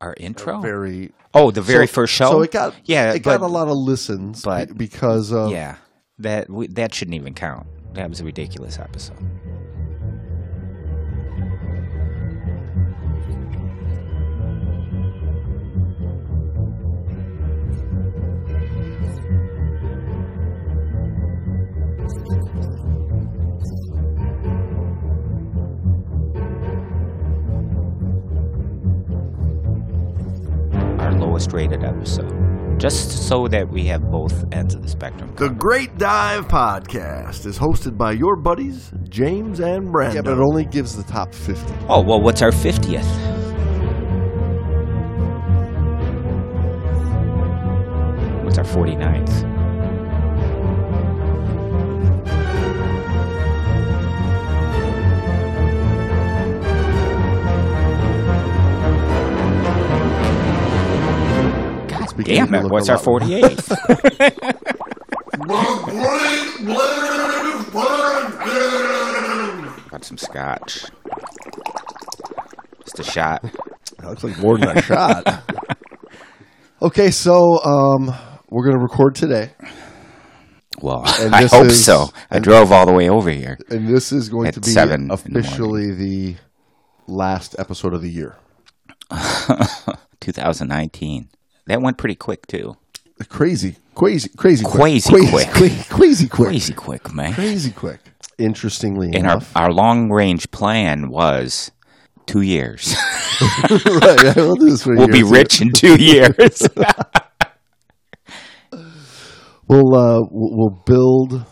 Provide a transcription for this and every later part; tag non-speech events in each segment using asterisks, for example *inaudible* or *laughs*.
Our intro. very oh, the very so- first show. So it got yeah, it got a lot of listens, but- because of Yeah, that we, that shouldn't even count. That was a ridiculous episode. Our lowest rated episode, just so that we have both ends of the spectrum. The Great Dive Podcast is hosted by your buddies, James and Brandon. yeah, but it only gives the top fifty. Oh well, what's our fiftieth? What's our 49th? God damn to it! look What's our lot- 48th? *laughs* Got some scotch. Just a shot. That looks like more than a shot. Okay, so um, we're gonna record today, Well, And I hope is- so. I and- drove all the way over here. and this is going to be seven in the officially the last episode of the year. *laughs* 2019. That went pretty quick too. Crazy, crazy, crazy. Crazy crazy, quick. crazy, crazy quick, Crazy quick, man. crazy quick. Interestingly And enough, our long range plan was two years. *laughs* right, yeah, *laughs* we'll do this for we'll year be or two. rich in two years. *laughs* We'll uh, we'll we'll build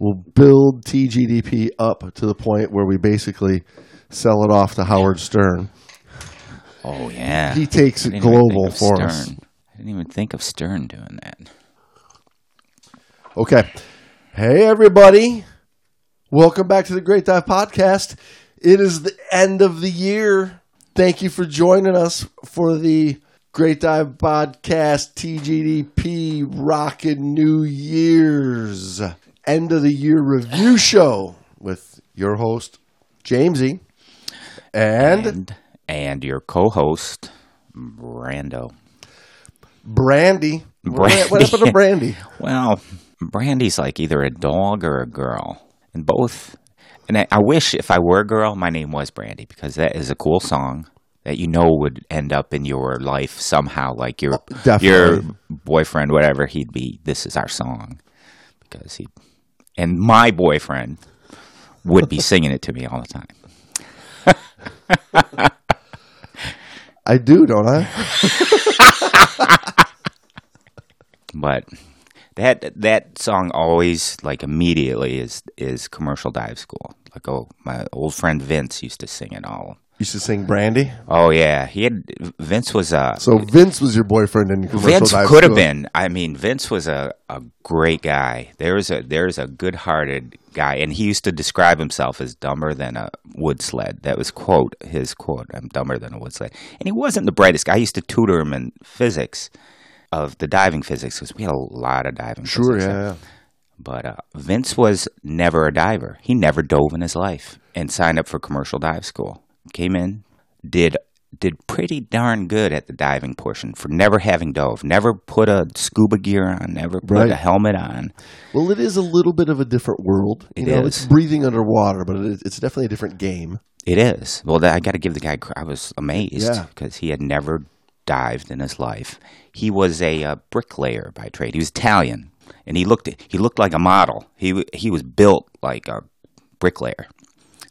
we'll build TGDP up to the point where we basically sell it off to Howard Stern. Oh yeah. He takes it didn't even think global for Stern. us. I didn't even think of Stern doing that. Okay. Hey, everybody. Welcome back to the Great Dive Podcast. It is the end of the year. Thank you for joining us for the Great Dive Podcast TGDP Rockin' New Year's end of the year review show with your host, Jamesy. And, And and your co-host Brando. Brandy. What, what Brandy. happened to Brandy? *laughs* Well, Brandy's like either a dog or a girl, and both. And I, I wish if I were a girl, my name was Brandy because that is a cool song that you know would end up in your life somehow. Like your your boyfriend, whatever he'd be. This is our song because he and my boyfriend would be singing it to me all the time. *laughs* I do, don't I? *laughs* But that that song always like immediately is is commercial dive school. Like oh, my old friend Vince used to sing it all. Used to sing Brandy. Oh yeah, he had Vince was a So Vince was your boyfriend in commercial school. Vince dive could have been. I mean, Vince was a, a great guy. There's a there's a good hearted guy, and he used to describe himself as dumber than a wood sled. That was quote his quote. I'm dumber than a wood sled, and he wasn't the brightest guy. I used to tutor him in physics of the diving physics because we had a lot of diving. Sure, physics. yeah, yeah. But uh, Vince was never a diver. He never dove in his life and signed up for commercial dive school. Came in, did did pretty darn good at the diving portion for never having dove. Never put a scuba gear on. Never put Right. a helmet on. Well, it is a little bit of a different world. You know, is. it's breathing underwater, but it is, definitely a different game. It is. Well, I got to give the guy. I was amazed Yeah. because he had never dived in his life. He was a uh, bricklayer by trade. He was Italian, and he looked he looked like a model. He he was built like a bricklayer.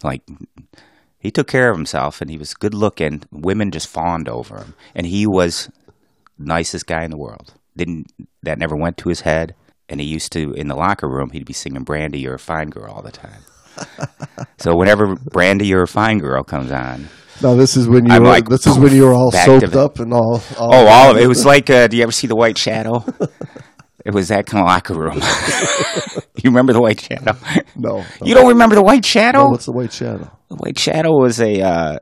Like he took care of himself, and he was good looking. Women just fawned over him, and he was nicest guy in the world. Didn't that never went to his head? And he used to in the locker room. He'd be singing "Brandy, You're a Fine Girl" all the time. *laughs* so whenever "Brandy, You're a Fine Girl" comes on, Now, this is when you were, like, this is when you were all soaped up and all. all Oh, all of it. It was *laughs* like, uh, do you ever see The White Shadow? *laughs* it was that kind of locker room. you remember The White Shadow? no, no. You don't remember The White Shadow? No, what's the white shadow? White Shadow was a uh,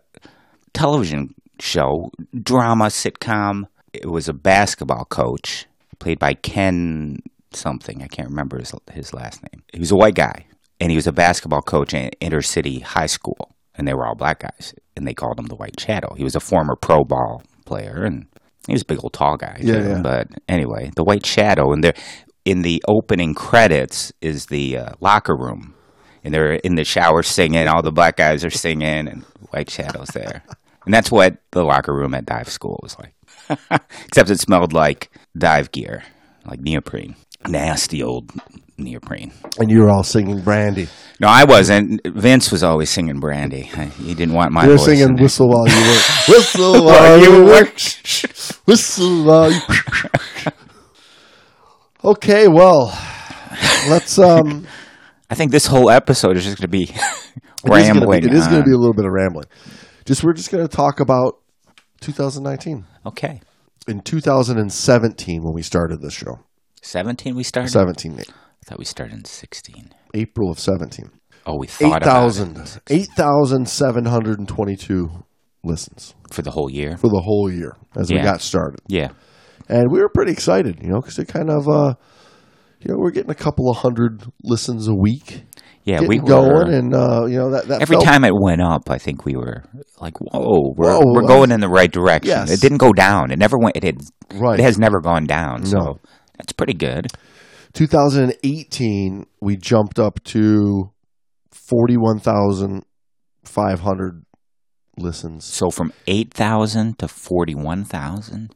television show, drama, sitcom. It was a basketball coach played by Ken something. I can't remember his, his last name. He was a white guy, and he was a basketball coach in inner city high school, and they were all black guys, and they called him the White Shadow. He was a former pro ball player, and he was a big old tall guy. Yeah, too. yeah. But anyway, the White Shadow, and there in the opening credits is the uh, locker room, and they're in the shower singing. All the black guys are singing, and White Shadow's there, and that's what the locker room at dive school was like. *laughs* Except it smelled like dive gear, like neoprene, nasty old neoprene. And you were all singing Brandy. No, I wasn't. Vince was always singing Brandy. He didn't want my You were voice. singing. Whistle While You *laughs* Work. Whistle While you. Work. Whistle While You Okay, well, let's. um I think this whole episode is just going to be *laughs* It is gonna rambling. It is going to be a little bit of rambling. Just we're just going to talk about 2019. okay. In 2017, when we started this show, Seventeen, we started. 17, I thought we started in sixteen. April of 17, Oh, we thought about 8,000, it 8,722 listens for the whole year. for the whole year as we got started. Yeah, and we were pretty excited, you know, because it kind of, uh, you know, we're getting a couple of hundred listens a week, yeah, we were going, and uh, you know that that every felt- time it went up. I think we were like, "Whoa, we're Whoa, we're uh, going in the right direction." yes. It didn't go down. It never went. It had, Right. It has never gone down. So that's pretty good. 2018 we jumped up to 41,500 listens. So from eight thousand to forty-one thousand.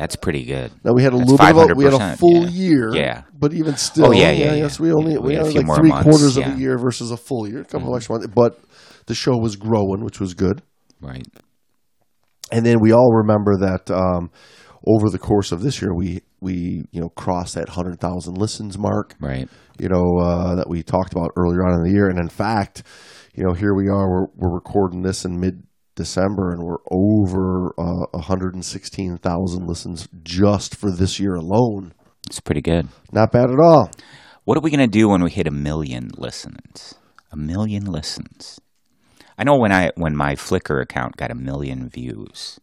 That's pretty good. Now we had a That's little bit of a, we had a full yeah. year, Yeah. But even still, Oh, yeah, yeah, yeah. Yes, we only we, had had like three months, quarters of. Mm-hmm. a year versus a full year, a couple of extra months. But the show was growing, which was good. Right. And then we all remember that um, over the course of this year, we we you know crossed that hundred thousand listens mark. Right. You know uh, that we talked about earlier on in the year, and in fact, you know here we are. We're we're recording this in mid December, and we're over uh, hundred and sixteen thousand listens just for this year alone. It's pretty good. Not bad at all. What are we going to do when we hit a million listens? A million listens. I know when I when my Flickr account got a million views,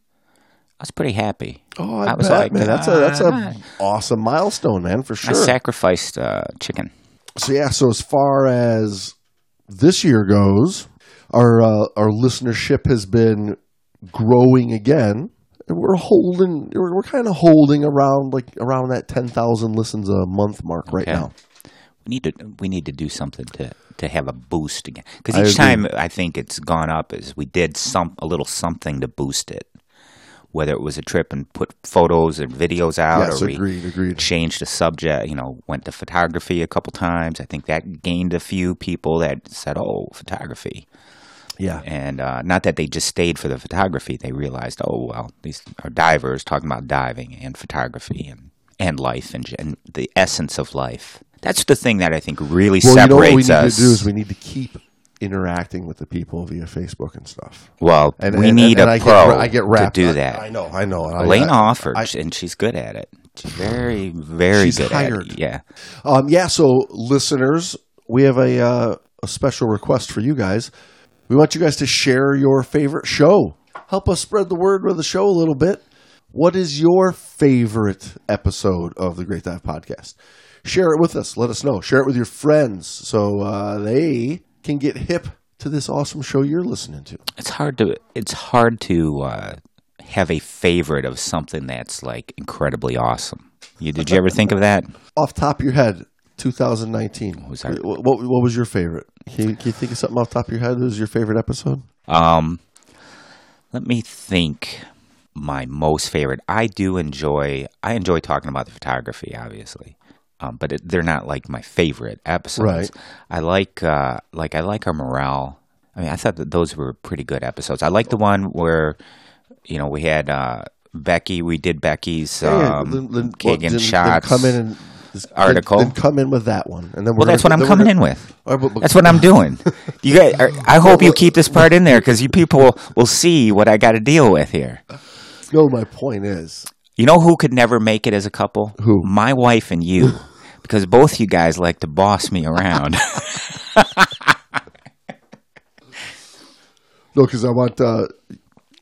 I was pretty happy. Oh, I, I was bet, like, man, that's a that's a awesome milestone, man, for sure. I sacrificed uh, chicken. So yeah, so as far as this year goes, our uh, our listenership has been growing again, and we're holding we're, we're kind of holding around like around that ten thousand listens a month mark right Okay. now. We need to we need to do something to to have a boost again. Because each agree. time I think it's gone up is we did some a little something to boost it. Whether it was a trip and put photos and videos out, Yes, or we agreed, agreed. changed the subject. You know, went to photography a couple times. I think that gained a few people that said, "Oh, photography." Yeah, And uh, not that they just stayed for the photography. They realized, oh well, these are divers talking about diving and photography and and life and, and the essence of life. That's the thing that I think really well, you know what we separates need us. to do is we need to keep interacting with the people via Facebook and stuff. well, And we and- need and a I get, pro I get to do that. I, know, I know. I- Elaine I- offered, and she's good at it. She's very, very She's good hired. at it. Yeah. Um, yeah, so listeners, we have a, uh, a special request for you guys. We want you guys to share your favorite show. Help us spread the word of the show a little bit. What is your favorite episode of the Great Dive Podcast? Share it with us. Let us know. Share it with your friends so uh, they can get hip to this awesome show you're listening to. it's hard to it's hard to uh, have a favorite of something that's like incredibly awesome. You did you ever think of that? *laughs* Off top of your head, 2019. what, what, what was your favorite? Can you, can you think of something off the top of your head that was your favorite episode? Um, let me think. My most favorite. I do enjoy. I enjoy talking about the photography, obviously, um, but it, they're not like my favorite episodes. Right. I like uh, like I like our morale. I mean, I thought that those were pretty good episodes. I like the one where you know we had uh, Becky. We did Becky's Yeah, um, then- then- keg well, and then- shots. Come in and article. Then, then come in with that one, and then we're well, that's what I'm coming in gonna- with. All right, but- but- That's what I'm doing. *laughs* You guys, I hope you keep this part in there because you people will see what I got to deal with here. No, my point is, You know who could never make it as a couple? Who? My wife and you. *laughs* Because both you guys like to boss me around. *laughs* no, because I want uh,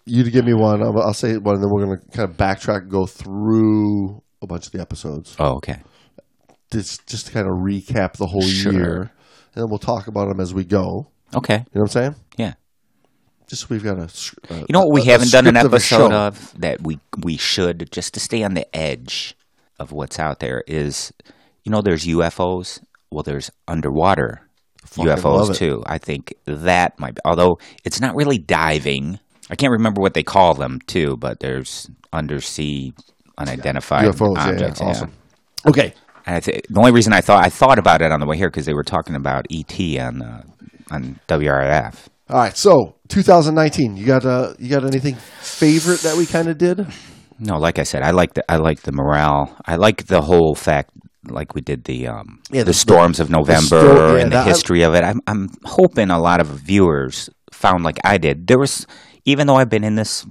you to give me one. I'll, I'll say one, and then we're going to kind of backtrack and go through a bunch of the episodes, oh, okay. Just just to kind of recap the whole Sure. year, and then we'll talk about them as we go. Okay. You know what I'm saying? Yeah. Just we've got a. Uh, you know what we a- a haven't done an script of episode of that we we should just to stay on the edge of what's out there is you know there's UFOs. Well, there's underwater UFOs too. I think that might be, although it's not really diving. I can't remember what they call them too, but there's undersea unidentified UFOs. Yeah, objects. yeah, awesome. Okay. I the only reason I thought I thought about it on the way here because they were talking about ET on uh, on WRF. All right. So 2019. You got uh, you got anything favorite that we kind of did? No, like I said, I like the I like the morale. I like the whole fact, like we did the um, Yeah, the, the- storms of November sto- yeah, and the history of it. I'm I'm hoping a lot of viewers found like I did. There was, even though I've been in this,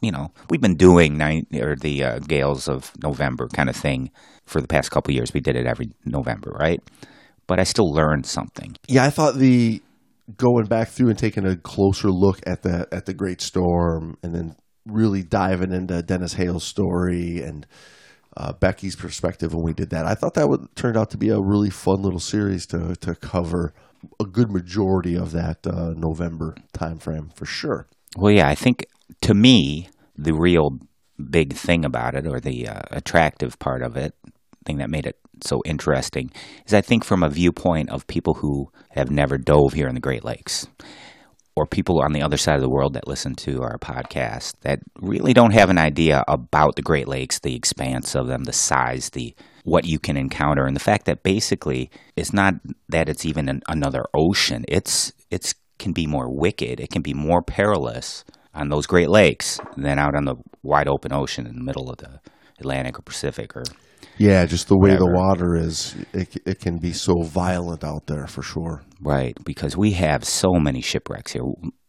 you know, we've been doing nine or the uh, gales of November kind of thing for the past couple years. We did it every November, right? But I still learned something. Yeah, I thought the going back through and taking a closer look at the at the Great Storm, and then really diving into Dennis Hale's story and uh, Becky's perspective when we did that. I thought that would turned out to be a really fun little series to to cover a good majority of that uh, November timeframe for sure. Well, yeah, I think to me, the real big thing about it, or the uh, attractive part of it, thing that made it so interesting, is I think from a viewpoint of people who have never dove here in the Great Lakes, or people on the other side of the world that listen to our podcast that really don't have an idea about the Great Lakes, the expanse of them, the size, the what you can encounter, and the fact that basically it's not that it's even an, another ocean. It's it's can be more wicked. It can be more perilous on those Great Lakes than out on the wide open ocean in the middle of the Atlantic or Pacific or Yeah, just the way the water is, it, it can be so violent out there for sure. Right, because we have so many shipwrecks here,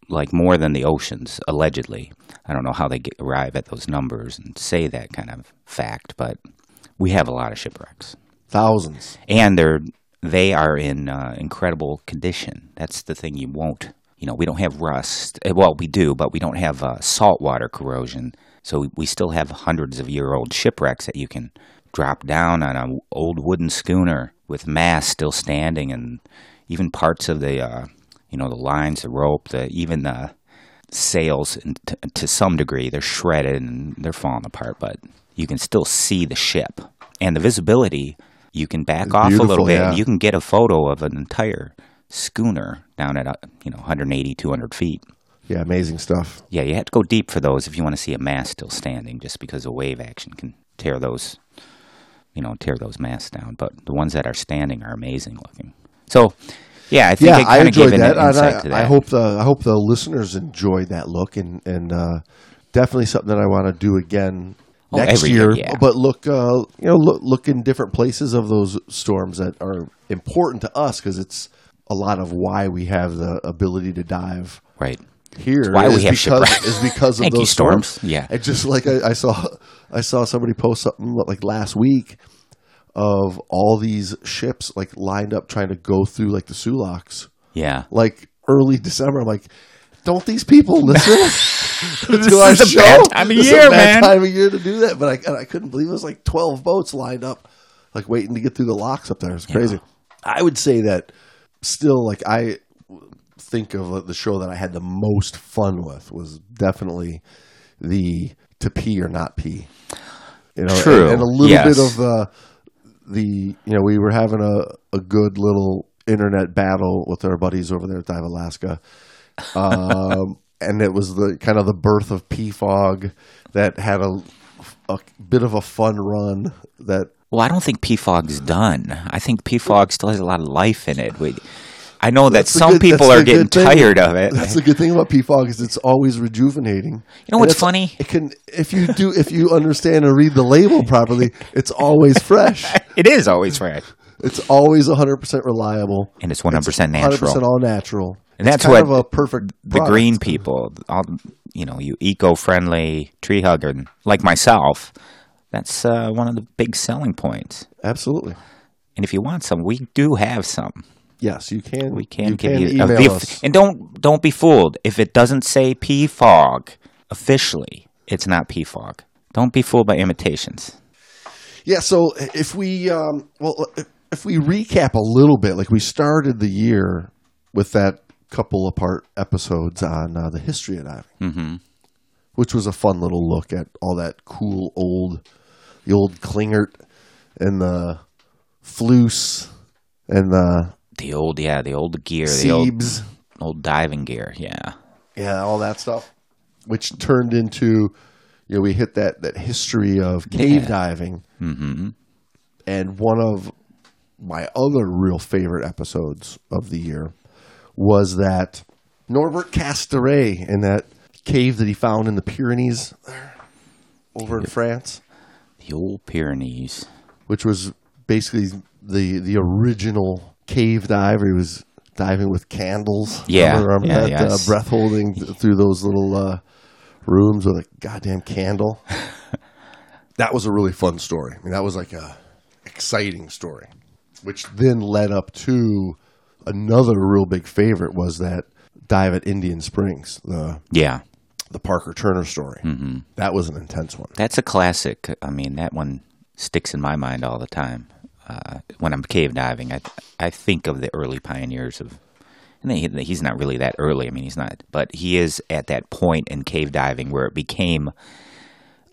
like more than the oceans, allegedly. I don't know how they get, arrive at those numbers and say that kind of fact, but we have a lot of shipwrecks, Thousands. and they're they are in uh, incredible condition. That's the thing you won't. You know, we don't have rust. Eh, Well, we do, but we don't have uh, saltwater corrosion. So we, we still have hundreds of year old shipwrecks that you can drop down on an old wooden schooner with masts still standing, and even parts of the, uh, you know, the lines, the rope, the even the sails, and to, to some degree, they're shredded and they're falling apart, but you can still see the ship and the visibility. You can back It's off a little bit, yeah. and you can get a photo of an entire schooner down at uh, you know 180, 200 feet. Yeah, amazing stuff. Yeah, you have to go deep for those if you want to see a mast still standing, just because a wave action can tear those, you know, tear those masts down. But the ones that are standing are amazing looking. So, yeah, I think yeah, it I kind of enjoyed that. I, that. I hope the I hope the listeners enjoyed that look, and and uh, definitely something that I want to do again Oh, next year, yeah. But look, uh, you know, look look in different places of those storms that are important to us because it's a lot of why we have the ability to dive right. Here. why we have because shipwreck. is because of Thank you, those storms. Yeah. and just like I, I saw, I saw somebody post something like last week of all these ships like lined up trying to go through like the Soo Locks Yeah. like early December. I'm like, don't these people *laughs* listen to our is a show? bad time of This year, man. Time of year to do that, but I, I couldn't believe it was like 12 boats lined up, like waiting to get through the locks up there. It's crazy. I would say that still, like I think of the show that I had the most fun with was definitely the to pee or not pee. You know, True. and, and a little Yes. bit of the the you know we were having a, a good little internet battle with our buddies over there at Dive Alaska, um, *laughs* and it was the kind of the birth of PFOG that had a a bit of a fun run that Well, I don't think PFOG's done. I think PFOG still has a lot of life in it. We, I know that That's the some good- people are getting tired of it. That's the good thing about PFOG is it's always rejuvenating. You know what's funny? It can if you do if you understand and read the label properly, *laughs* it's always fresh. It is always fresh. It's always 100% reliable. And it's 100% natural. 100% all natural. And It's that's kind what of a perfect the product. green people, all, you know, you eco-friendly tree hugger like myself, that's uh, one of the big selling points. Absolutely. And if you want some, we do have some. Yes, you can. We can you give can you email the- us. And don't don't be fooled if it doesn't say PFOG officially. It's not PFOG. Don't be fooled by imitations. Yeah, so if we um, well if we recap a little bit, like we started the year with that couple of part episodes on uh, the history of diving, mm-hmm. which was a fun little look at all that cool old, the old Klingert and the Fleuss and the The old, yeah, the old gear, the old, Siebes, old diving gear. Yeah. yeah, all that stuff, which turned into, you know, we hit that that history of cave Yeah. diving, mm-hmm. and one of my other real favorite episodes of the year was that Norbert Casteret in that cave that he found in the Pyrenees there, over in France, The old Pyrenees. which was basically the the original cave diver. He was diving with candles. Yeah, remember, remember yeah, that yes. uh, breath holding th- through those little uh, rooms with a goddamn candle. *laughs* that was a really fun story. I mean, that was like a exciting story, which then led up to another real big favorite was that dive at Indian Springs, the Yeah. the Parker Turner story. Mm-hmm. That was an intense one. That's a classic. I mean, that one sticks in my mind all the time. Uh, when I'm cave diving, I I think of the early pioneers of. And he, he's not really that early. I mean, he's not, but he is at that point in cave diving where it became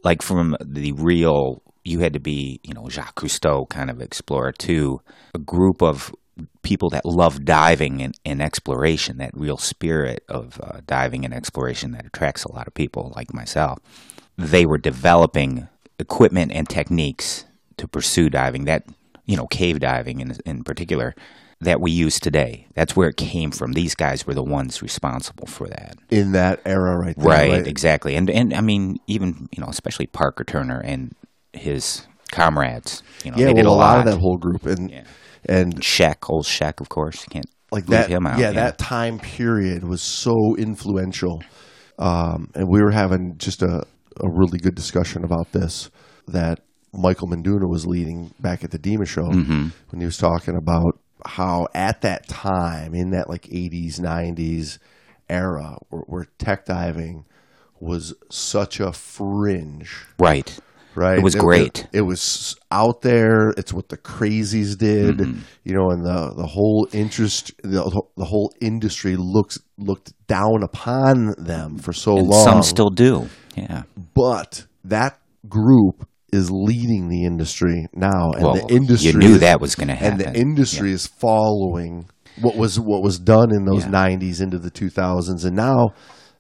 like from the real. You had to be, you know, Jacques Cousteau kind of explorer to a group of people that love diving and, and exploration. That real spirit of uh, diving and exploration that attracts a lot of people like myself they were developing equipment and techniques to pursue diving that you know cave diving in in particular that we use today that's where it came from these guys were the ones responsible for that In that era, right there, right, exactly and and i mean even you know especially parker turner and his comrades you know Yeah, they well, did a a lot lot of that whole group, and Yeah. and Sheck, old Sheck, of course. You can't like leave that. him out. yeah, that time period was so influential, um, and we were having just a, a really good discussion about this that Michael Menduno was leading back at the Dema show Mm-hmm. when he was talking about how at that time in that like 80s 90s era where, where tech diving was such a fringe right. right? It was great. It, was out there. It's what the crazies did, Mm-hmm. you know, and the the whole interest, the, the whole industry looks looked down upon them for so And long. some still do. Yeah. but that group is leading the industry now, and Well, the industry you knew is- that was going to happen, and the industry is following what was what was done in those Yeah. 90s into the 2000s and now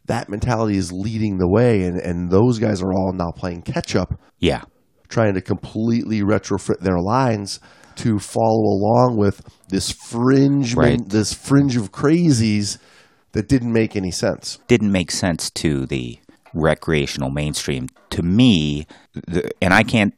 that mentality is leading the way and, and those guys are all now playing catch up yeah. trying to completely retrofit their lines to follow along with this fringe Right. this fringe of crazies that didn't make any sense didn't make sense to the recreational mainstream. To me, the, and I can't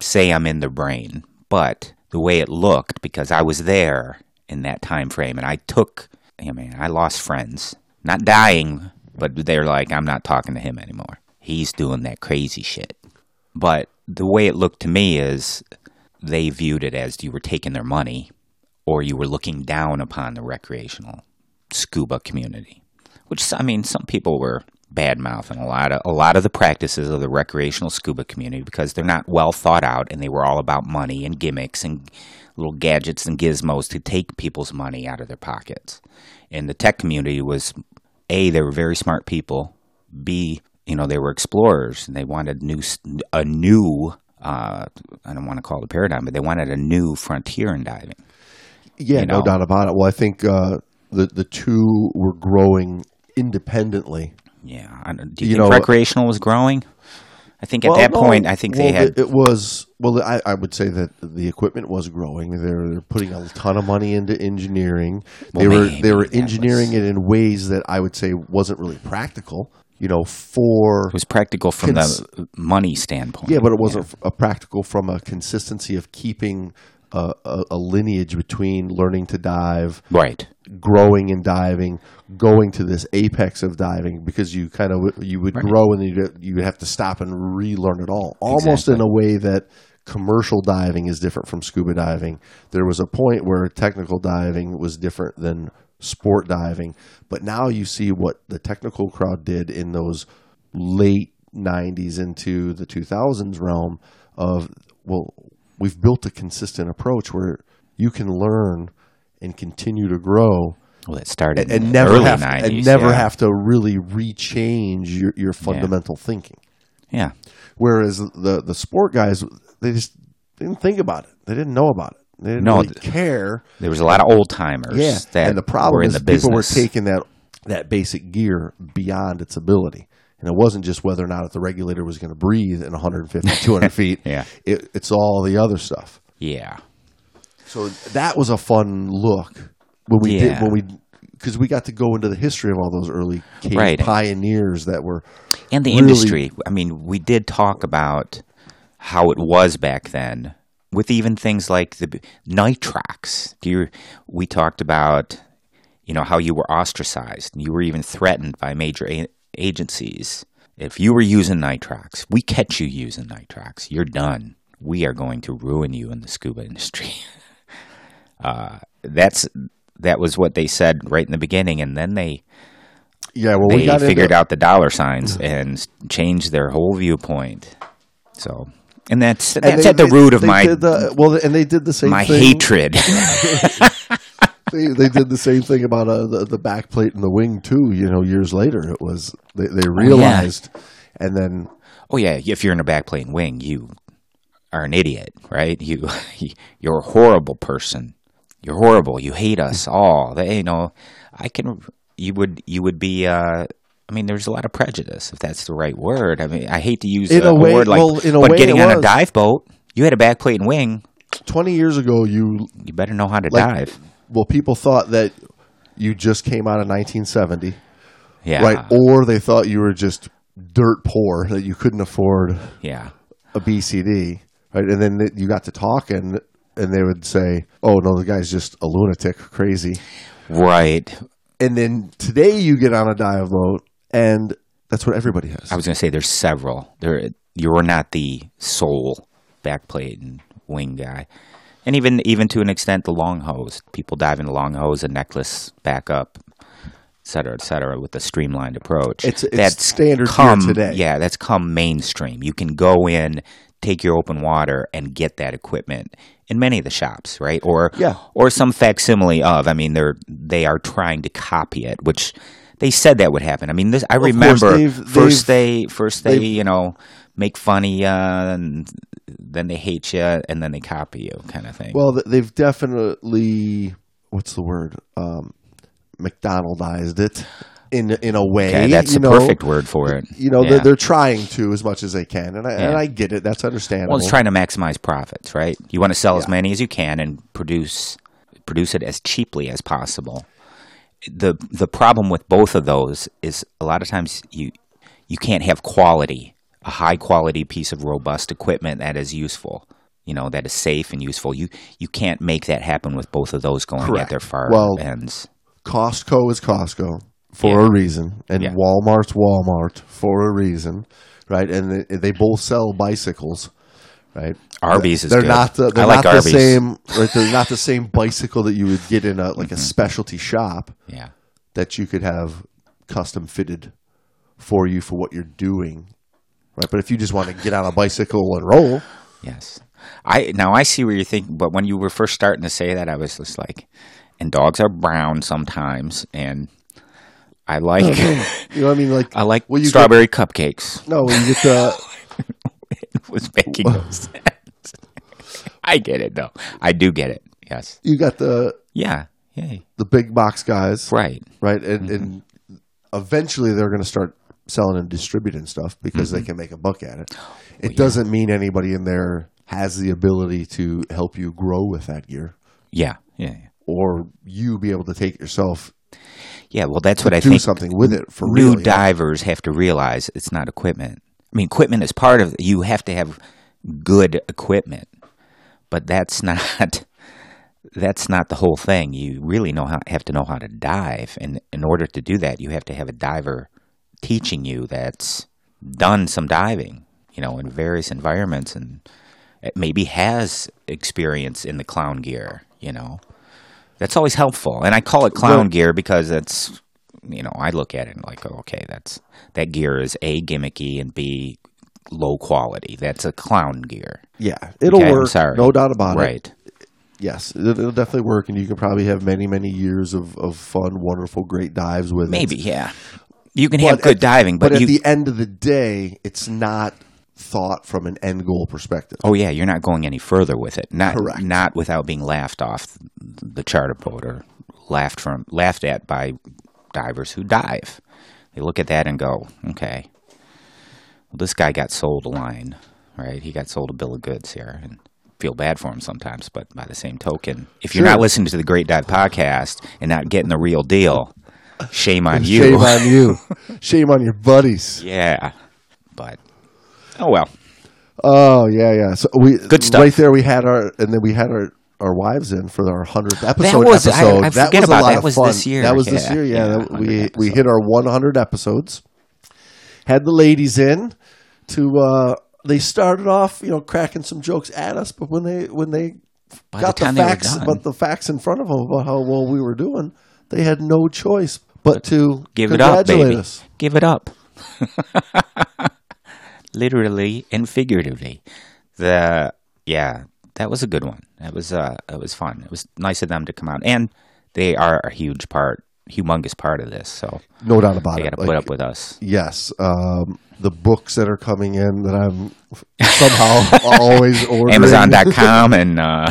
say I'm in the brain, but the way it looked, because I was there in that time frame, and I took. I mean, I lost friends, not dying, but they're like, I'm not talking to him anymore. He's doing that crazy shit. But the way it looked to me is they viewed it as you were taking their money or you were looking down upon the recreational scuba community. Which I mean, some people were bad mouthing a lot of a lot of the practices of the recreational scuba community because they're not well thought out and they were all about money and gimmicks and little gadgets and gizmos to take people's money out of their pockets. And the tech community was a they were very smart people. B you know they were explorers and they wanted new a new uh, I don't want to call it a paradigm, but they wanted a new frontier in diving. yeah You no doubt about it well i think uh, the the two were growing independently Yeah, do you, You think know- recreational was growing? I think at Well, that no, point, I think they had. It, it was well. I, I would say that the equipment was growing. They're, they're putting a ton of money into engineering. They Well, were they were engineering was- it in ways that I would say wasn't really practical. You know, for it was practical from Cons- the money standpoint. yeah, but it wasn't a practical from a consistency of keeping a, a, lineage between learning to dive, right. growing and diving, going to this apex of diving because you kind of you would grow and you you would have to stop and relearn it all, almost in a way that commercial diving is different from scuba diving. There was a point where technical diving was different than sport diving, but now you see what the technical crowd did in those late 90s into the 2000s realm of well we've built a consistent approach where you can learn and continue to grow Well, it started and in the never early have 90s. and never yeah. have to really rechange your, your fundamental thinking. Yeah. Whereas the the sport guys, they just didn't think about it. They didn't know about it. They didn't No, really care. There was a lot of old timers. Yeah, that and the problem were in is the people were taking that that basic gear beyond its ability, and it wasn't just whether or not if the regulator was going to breathe in 150, 200 *laughs* feet. Yeah. it, it's all the other stuff. Yeah. So that was a fun look when we did when we because we got to go into the history of all those early cave Right. pioneers that were And the really- industry. I mean, we did talk about how it was back then with even things like the nitrox. Do you, we talked about, you know, how you were ostracized. You were even threatened by major a- agencies. If you were using nitrox, we catch you using nitrox, you're done. We are going to ruin you in the scuba industry. *laughs* uh, that's that was what they said right in the beginning, and then they yeah. Well, we they got figured into, out the dollar signs and changed their whole viewpoint. So, and that's and that's they- at the they- root of my the, well, and they did the same my thing. hatred. *laughs* *laughs* They, they did the same thing about uh, the the back plate and the wing too. You know, years later, it was they, they realized, and then oh yeah, if you're in a backplane wing, you are an idiot, right? You *laughs* you're a horrible person. You're horrible. You hate us all. They, you know, I can. You would you would be. Uh, I mean, there's a lot of prejudice, if that's the right word. I mean, I hate to use In a, a way- word like, well, in a but way getting on a dive boat, you had a backplate and wing. twenty years ago, you You better know how to like dive. Well, people thought that you just came out of 1970, Yeah, right? Or they thought you were just dirt poor that you couldn't afford yeah. a BCD, right? And then you got to talking, and they would say, "Oh no, the guy's just a lunatic, crazy." Right. And then today you get on a dive boat, and that's what everybody has. I was going to say there's several. There, you're not the sole backplate and wing guy, and even even to an extent, the long hose. People dive in the long hose, a necklace back up, et cetera, et cetera, with a streamlined approach. It's- it's standard gear come, today. Yeah, that's come mainstream. You can go in, take your open water, and get that equipment in many of the shops, right? Or Yeah. or some facsimile of. I mean, they're they are trying to copy it, which. They said that would happen. I mean, this, I course, remember they've- first they've- they first they you know make funny and then they hate you and then they copy you kind of thing well, they've definitely what's the word? Um, McDonaldized it in in a way. okay, that's the know? perfect word for it You know, Yeah. they're, they're trying to as much as they can, and I, and I get it. That's understandable. well it's trying to maximize profits right you want to sell as many as you can and produce produce it as cheaply as possible the the problem with both of those is a lot of times you you can't have quality a high quality piece of robust equipment that is useful you know that is safe and useful you you can't make that happen with both of those going Correct. at their far Well, ends Costco is Costco for Yeah. a reason, and Yeah. Walmart's Walmart for a reason, right? And they, they both sell bicycles, right? Arby's is they're good. not the, they're I like not the same right they're not the same bicycle that you would get in a like Mm-hmm. a specialty shop yeah that you could have custom fitted for you for what you're doing right but if you just want to get on a bicycle and roll Yes. I now I see where you're thinking, but when you were first starting to say that, I was just like, and dogs are brown sometimes, and I like *laughs* you know what I mean like I like well, you strawberry cupcakes. no when you get the *laughs* It was making no *laughs* sense. I get it though. I do get it. Yes. you got the Yeah. Yay. the big box guys Right. right? And, Mm-hmm. and eventually they're going to start selling and distributing stuff because Mm-hmm. they can make a buck at it. Oh, It doesn't mean anybody in there has the ability to help you grow with that gear Yeah. Yeah. yeah. or you be able to take it yourself Yeah. Well, that's what I do think. something with it for new real. divers have to realize it's not equipment. I mean, equipment is part of. You have to have good equipment, but that's *laughs* not. That's not the whole thing. You really know how have to know how to dive, and in order to do that, you have to have a diver teaching you that's done some diving. You know, in various environments, and it maybe has experience in the clown gear. You know, that's always helpful. And I call it clown Right. gear because it's, you know, I look at it and like, oh, okay, that's that gear is a gimmicky and b low quality. That's a clown gear. Yeah, it'll Okay, I'm work. sorry. No doubt about it. Right. Yes, it- it'll definitely work, and you can probably have many, many years of, of fun, wonderful, great dives with it. Maybe, yeah. You can have good at- diving, but, at you. the end of the day, it's not thought from an end goal perspective. oh yeah, you're not going any further with it. Not Correct. not without being laughed off the charter boat or laughed from laughed at by divers who dive. They look at that and go, okay, well, this guy got sold a line, right? He got sold a bill of goods here, and feel bad for him sometimes. But by the same token, if you're Sure. not listening to the Great Dive podcast and not getting the real deal, shame on you. Shame on you. Shame on your buddies. yeah, but oh well. Oh yeah, yeah. So we Good stuff. right there. We had our and then we had our. Our wives in for our hundredth episode. was- I- episode. I that forget was a about that. was fun. this year. That was this year. Yeah, yeah, that- 100 we we hit our 100 episodes. Had the ladies in to. uh They started off, you know, cracking some jokes at us, but when they when they By got the the facts about the facts in front of them about how well we were doing, they had no choice but to give it up, baby. us. Give it up. *laughs* Literally and figuratively. The yeah, that was a good one. That was uh, it was fun. It was nice of them to come out, and they are a huge part, humongous part of this. So No doubt about they it. got to Like, put up with us. Yes, um, the books that are coming in that I'm somehow *laughs* always ordering. Amazon.com and uh,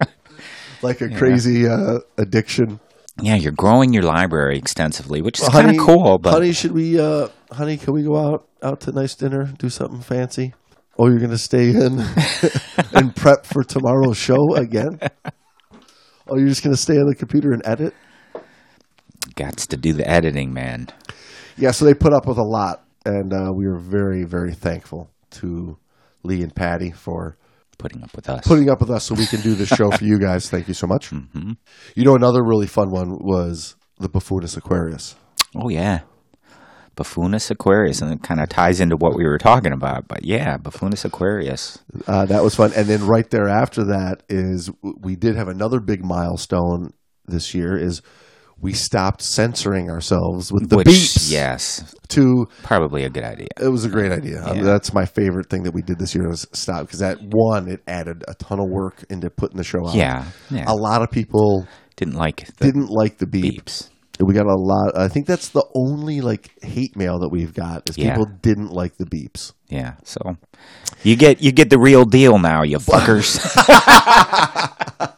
*laughs* like a crazy uh, addiction. Yeah, you're growing your library extensively, which is Well, kind of cool. But honey, should we? Uh, honey, can we go out out to nice dinner? Do something fancy? Oh, you're gonna stay in *laughs* and prep for tomorrow's show again? Oh, you're just gonna stay on the computer and edit? got to do the editing, man. Yeah, so they put up with a lot, and uh, we were very, very thankful to Lee and Patty for Putting up with us. putting up with us so we can do this show for you guys. Thank you so much. *laughs* Mm-hmm. You know, another really fun one was the Buffonus Aquarius. Oh yeah, Buffonus Aquarius, and it kind of ties into what we were talking about. But yeah, Buffonus Aquarius. Uh, that was fun. And then right there after that is we did have another big milestone this year is we stopped censoring ourselves with the which beeps. yes, To probably a good idea. it was a great idea. I mean, that's my favorite thing that we did this year was stop because that one it added a ton of work into putting the show out. Yeah, yeah. a lot of people Didn't like the didn't like the beep. beeps. We got a lot. I think that's the only like hate mail that we've got is Yeah. people didn't like the beeps. Yeah, so you get you get the real deal now, you *laughs* fuckers. *laughs*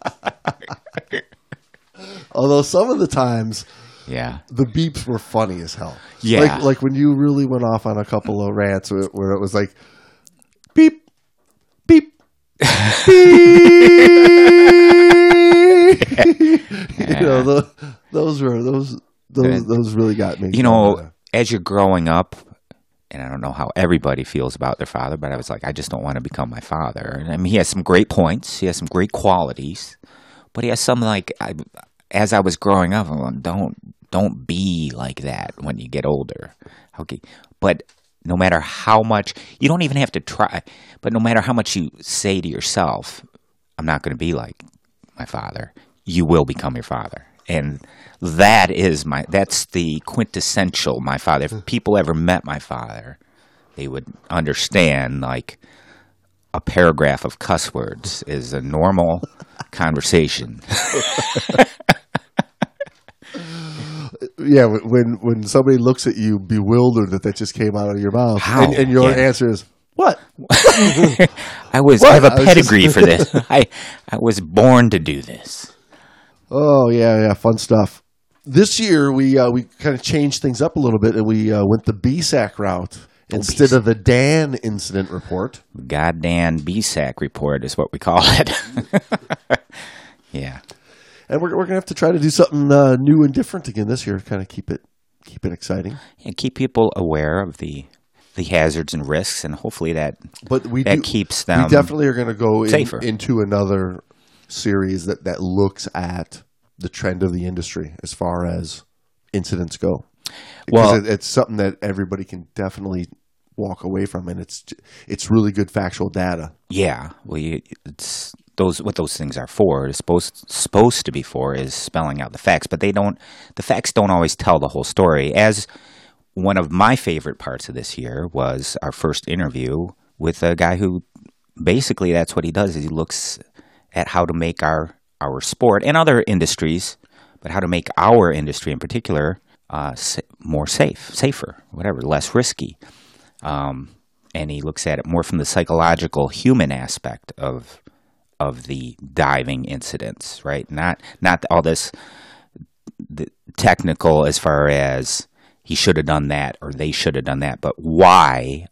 Although some of the times yeah, the beeps were funny as hell. Yeah. like like when you really went off on a couple of rants where, it was like beep beep *laughs* beep. *laughs* you know, tho- those were those those those really got me. you know, as you're growing up, and I don't know how everybody feels about their father, but I was like, I just don't want to become my father. And I mean, he has some great points, he has some great qualities, but he has some like, I, as I was growing up, I'm don't don't be like that when you get older. Okay, but no matter how much you don't even have to try, but no matter how much you say to yourself, I'm not going to be like my father. You will become your father. And that is my that's the quintessential my father. If people ever met my father, they would understand like a paragraph of cuss words is a normal conversation. *laughs* yeah, when- when when somebody looks at you bewildered that that just came out of your mouth, How? and, and your Yeah. answer is what? *laughs* I was What? I have a I was just- pedigree for this. *laughs* I I was born to do this. Oh yeah, yeah, fun stuff. This year we uh, we kind of changed things up a little bit, and we uh, went the BSAC route instead BSAC. of the Dan incident report. Goddamn BSAC report is what we call it. *laughs* yeah. And we're, we're gonna have to try to do something uh, new and different again this year, kind of keep it keep it exciting. and keep people aware of the the hazards and risks, and hopefully that But we that do, keeps them we definitely are going to go in, into another series that that looks at the trend of the industry as far as incidents go. Well- it, it's something that everybody can definitely walk away from, and it's it's really good factual data. Yeah, well, you, it's those what those things are for. It's supposed supposed to be for is spelling out the facts, but they don't. The facts don't always tell the whole story. As one of my favorite parts of this year was our first interview with a guy who basically that's what he does. Is he looks at how to make our our sport and other industries, but how to make our industry in particular uh, more safe, safer, whatever, less risky. Um, and he looks at it more from the psychological, human aspect of of the diving incidents, right? Not not all this the technical as far as he should have done that or they should have done that, but why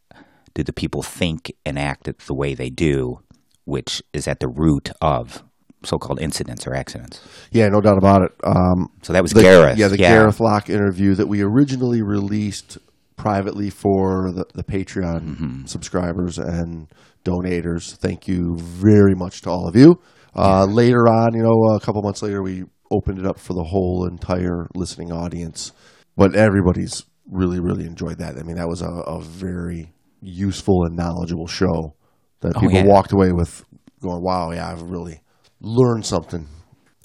do the people think and act the way they do, which is at the root of so-called incidents or accidents. Yeah, no doubt about it. Um, So that was the, Gareth. Yeah, the Gareth Lock interview that we originally released privately for the, the Patreon Mm-hmm. subscribers and donators. Thank you very much to all of you. Uh, later on, you know, a couple months later, we opened it up for the whole entire listening audience. But everybody's really, really enjoyed that. I mean, that was a, a very useful and knowledgeable show that Oh, people yeah. walked away with going, wow, yeah, I've really learned something.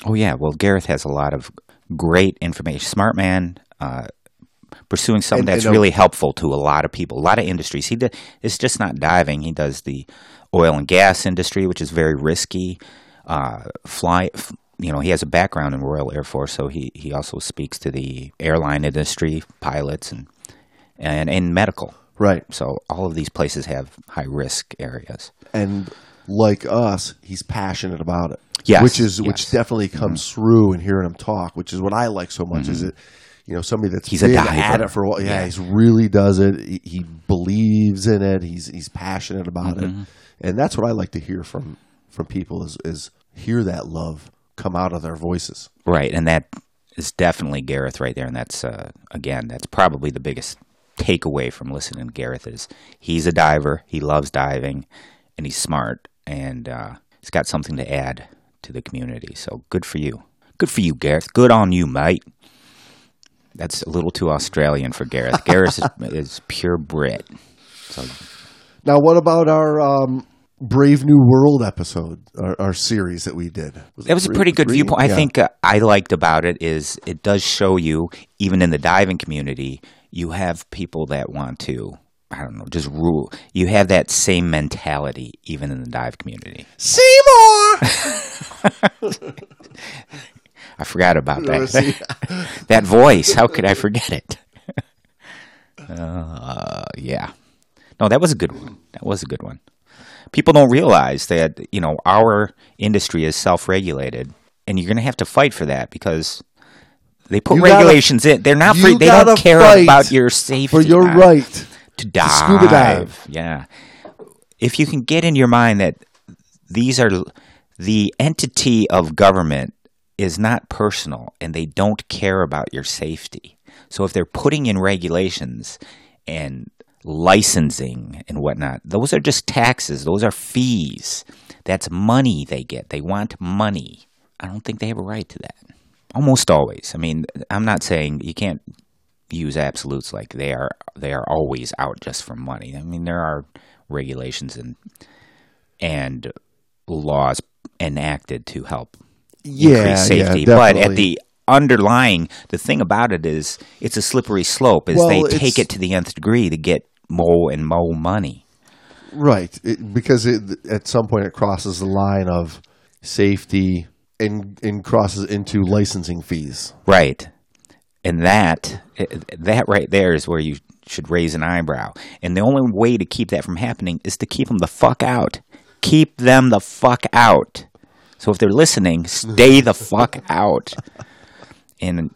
Oh yeah, well Gareth has a lot of great information. Smart man, uh, pursuing something And- that's and, really helpful to a lot of people, a lot of industries. He d- it's just not diving. He does the oil and gas industry, which is very risky. Uh, fly, f- you know, he has a background in Royal Air Force, so he he also speaks to the airline industry, pilots, and and and medical. Right. So all of these places have high risk areas. and like us, he's passionate about it. Yes, which is which yes. Mm-hmm. definitely comes through in hearing him talk, which is what I like so much. Is it you know somebody that's He's a diver. at it for a while? Yeah, Yeah. he's really does it. He, he believes in it. He's he's passionate about Mm-hmm. it, and that's what I like to hear from from people is is hear that love come out of their voices. Right, and that is definitely Gareth right there, and that's uh, again, that's probably the biggest takeaway from listening to Gareth is he's a diver, he loves diving, and he's smart, and uh, he's got something to add to the community. So good for you, good for you, Gareth. Good on you, mate. That's a little too Australian for Gareth. *laughs* Gareth is, is pure Brit. So Now, what about our um, Brave New World episode, our, our series that we did? That was a pretty good three? viewpoint. I think uh, I liked about it is it does show you, even in the diving community, you have people that want to, I don't know, just rule. You have that same mentality even in the dive community. Seymour. *laughs* *laughs* I forgot about that. *laughs* that voice. How could I forget it? *laughs* uh, yeah. No, that was a good one. That was a good one. People don't realize that, you know, our industry is self regulated and you're going to have to fight for that because they put You gotta- regulations in. They're not free. They don't care about your safety. for your right. to dive. scuba dive. Yeah. If you can get in your mind that these are the entity of government is not personal and they don't care about your safety. So if they're putting in regulations and licensing and whatnot, those are just taxes. Those are fees. That's money they get. They want money. I don't think they have a right to that. Almost always. I mean, I'm not saying you can't use absolutes like they are they are always out just for money. I mean there are regulations and and laws enacted to help Yeah, increase safety. yeah, but at the underlying the thing about it is it's a slippery slope is Well, they take it to the nth degree to get more and more money. Right, it, because it, at some point it crosses the line of safety and and crosses into licensing fees. Right. And that that right there is where you should raise an eyebrow. And the only way to keep that from happening is to keep them the fuck out. Keep them the fuck out. So if they're listening, stay the fuck out. And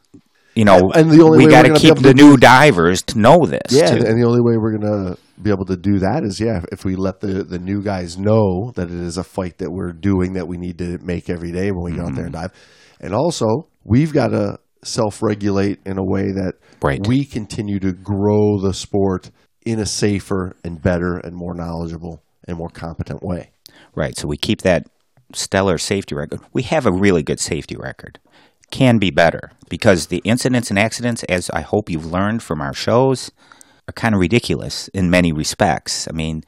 you know, And the only we got to keep the new divers to know this. Yeah, too. and the only way we're gonna be able to do that is yeah, if we let the the new guys know that it is a fight that we're doing that we need to make every day when we go out there and Mm-hmm. dive, and also we've got to self regulate in a way that Right. we continue to grow the sport in a safer and better and more knowledgeable and more competent way. Right. So we keep that stellar safety record. We have a really good safety record. Can be better because the incidents and accidents, as I hope you've learned from our shows, are kind of ridiculous in many respects. I mean,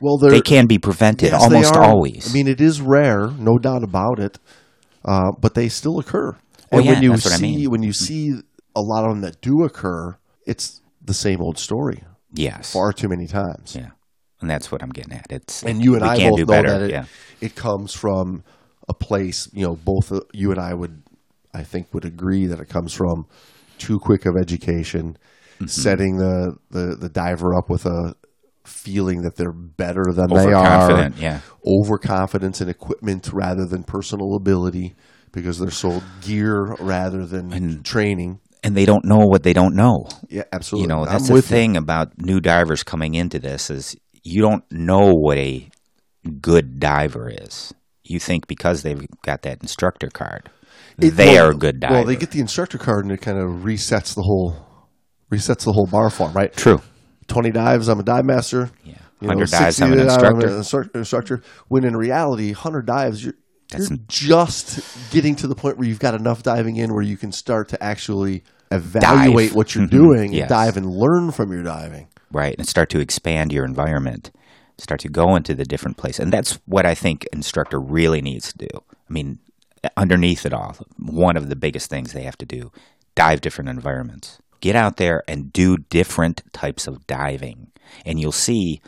Well, they can be prevented Yes, almost always. I mean, it is rare, no doubt about it, uh, but they still occur. Oh, and yeah, when you see I mean. when you see a lot of them that do occur, it's the same old story yes. far too many times. Yeah. And that's what I'm getting at. It's And you and I both know better. that it, yeah. it comes from a place. You know, both uh, you and I would, I think, would agree that it comes from too quick of education, setting the, the the diver up with a feeling that they're better than they are, yeah. overconfidence in equipment rather than personal ability because they're sold gear rather than training. And they don't know what they don't know. Yeah, absolutely. You know, I'm that's the with you. thing about new divers coming into this is you don't know what a good diver is. You think because they've got that instructor card, It- they well, are a good diver. Well, they get the instructor card and it kind of resets the whole resets the whole bar for 'em, right? True. Twenty dives, I'm a dive master. Yeah. You know, 100 dives, I'm an instructor. an instructor. When in reality, hundred dives, you're, you're just getting to the point where you've got enough diving in where you can start to actually evaluate Dive. what you're Mhm. doing, Yes. dive and learn from your diving. Right and start to expand your environment start to go into the different place and that's what i think instructor really needs to do i mean underneath it all one of the biggest things they have to do dive different environments get out there and do different types of diving and you'll see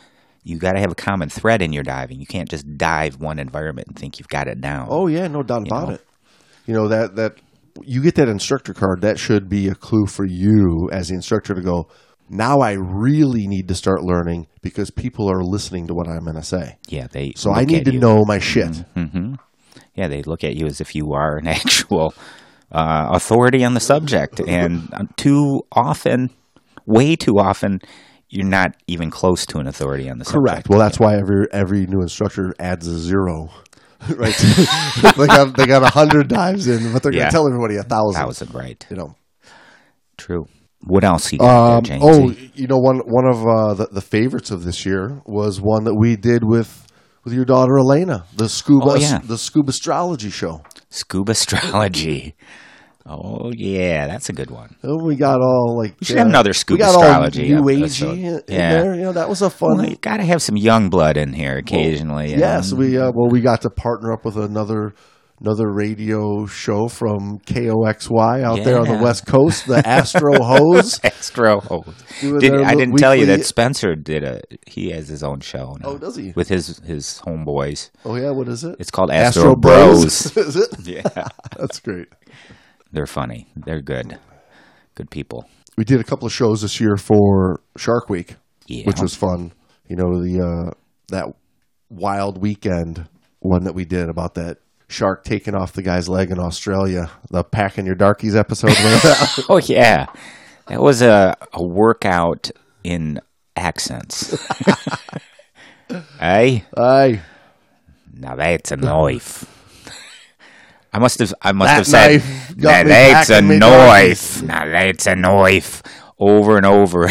you got to have a common thread in your diving you can't just dive one environment and think you've got it down Oh yeah, no doubt about know? it. You know that that you get that instructor card. That should be a clue for you as the instructor to go. Now I really need to start learning because people are listening to what I'm going to say. yeah they So I need to you. know my shit. yeah, they look at you as if you are an *laughs* actual uh, authority on the subject, and uh, too often, way too often, you're not even close to an authority on the subject. Correct. Well, that's why every every new instructor adds a zero. *laughs* right. *laughs* they got they got a hundred dives in, but they're going to tell everybody a thousand. thousand, right? You know. True. What else you got Um, there, oh, you know one one of uh, the, the favorites of this year was one that we did with with your daughter Elena, the scuba Oh, yeah. the scuba astrology show. Scuba astrology. Oh yeah, that's a good one. Oh, we got all like We should have another scuba we got astrology new agey in Yeah. there. You know that was a fun. Well, you got to have some young blood in here occasionally. you yes, know. we uh, well we got to partner up with another another radio show from KOXY out there on the west coast, the Astro *laughs* Hose. host. Doing Did, I didn't tell you that Spencer did a. He has his own show. Now Oh, does he? With his his homeboys. Oh yeah, what is it? It's called Astro, Bros. *laughs* is it? yeah, *laughs* That's great. they're funny. They're good. Good people. We did a couple of shows this year for Shark Week, Yeah. which was fun. You know the uh, that wild weekend one that we did about that shark taking off the guy's leg in Australia. The packing your darkies episode. *laughs* Oh yeah, that was a a workout in accents. *laughs* hey, Aye. now that's a knife. I must have. I must That have said. Now that's a knife. Now that's a knife. Over and over.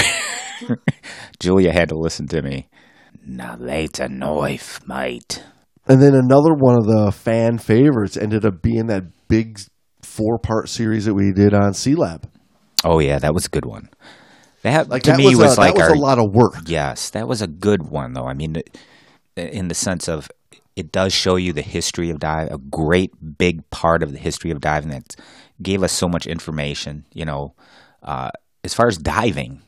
*laughs* Julia had to listen to me. Now that's a knife, mate. And then another one of the fan favorites ended up being that big four part series that we did on SEALAB. Oh yeah, that was a good one. That Like to that me was, was, a, like that was our a lot of work. yes, that was a good one though. I mean, in the sense of it does show you the history of dive, a great big part of the history of diving that gave us so much information. You know, uh, as far as diving,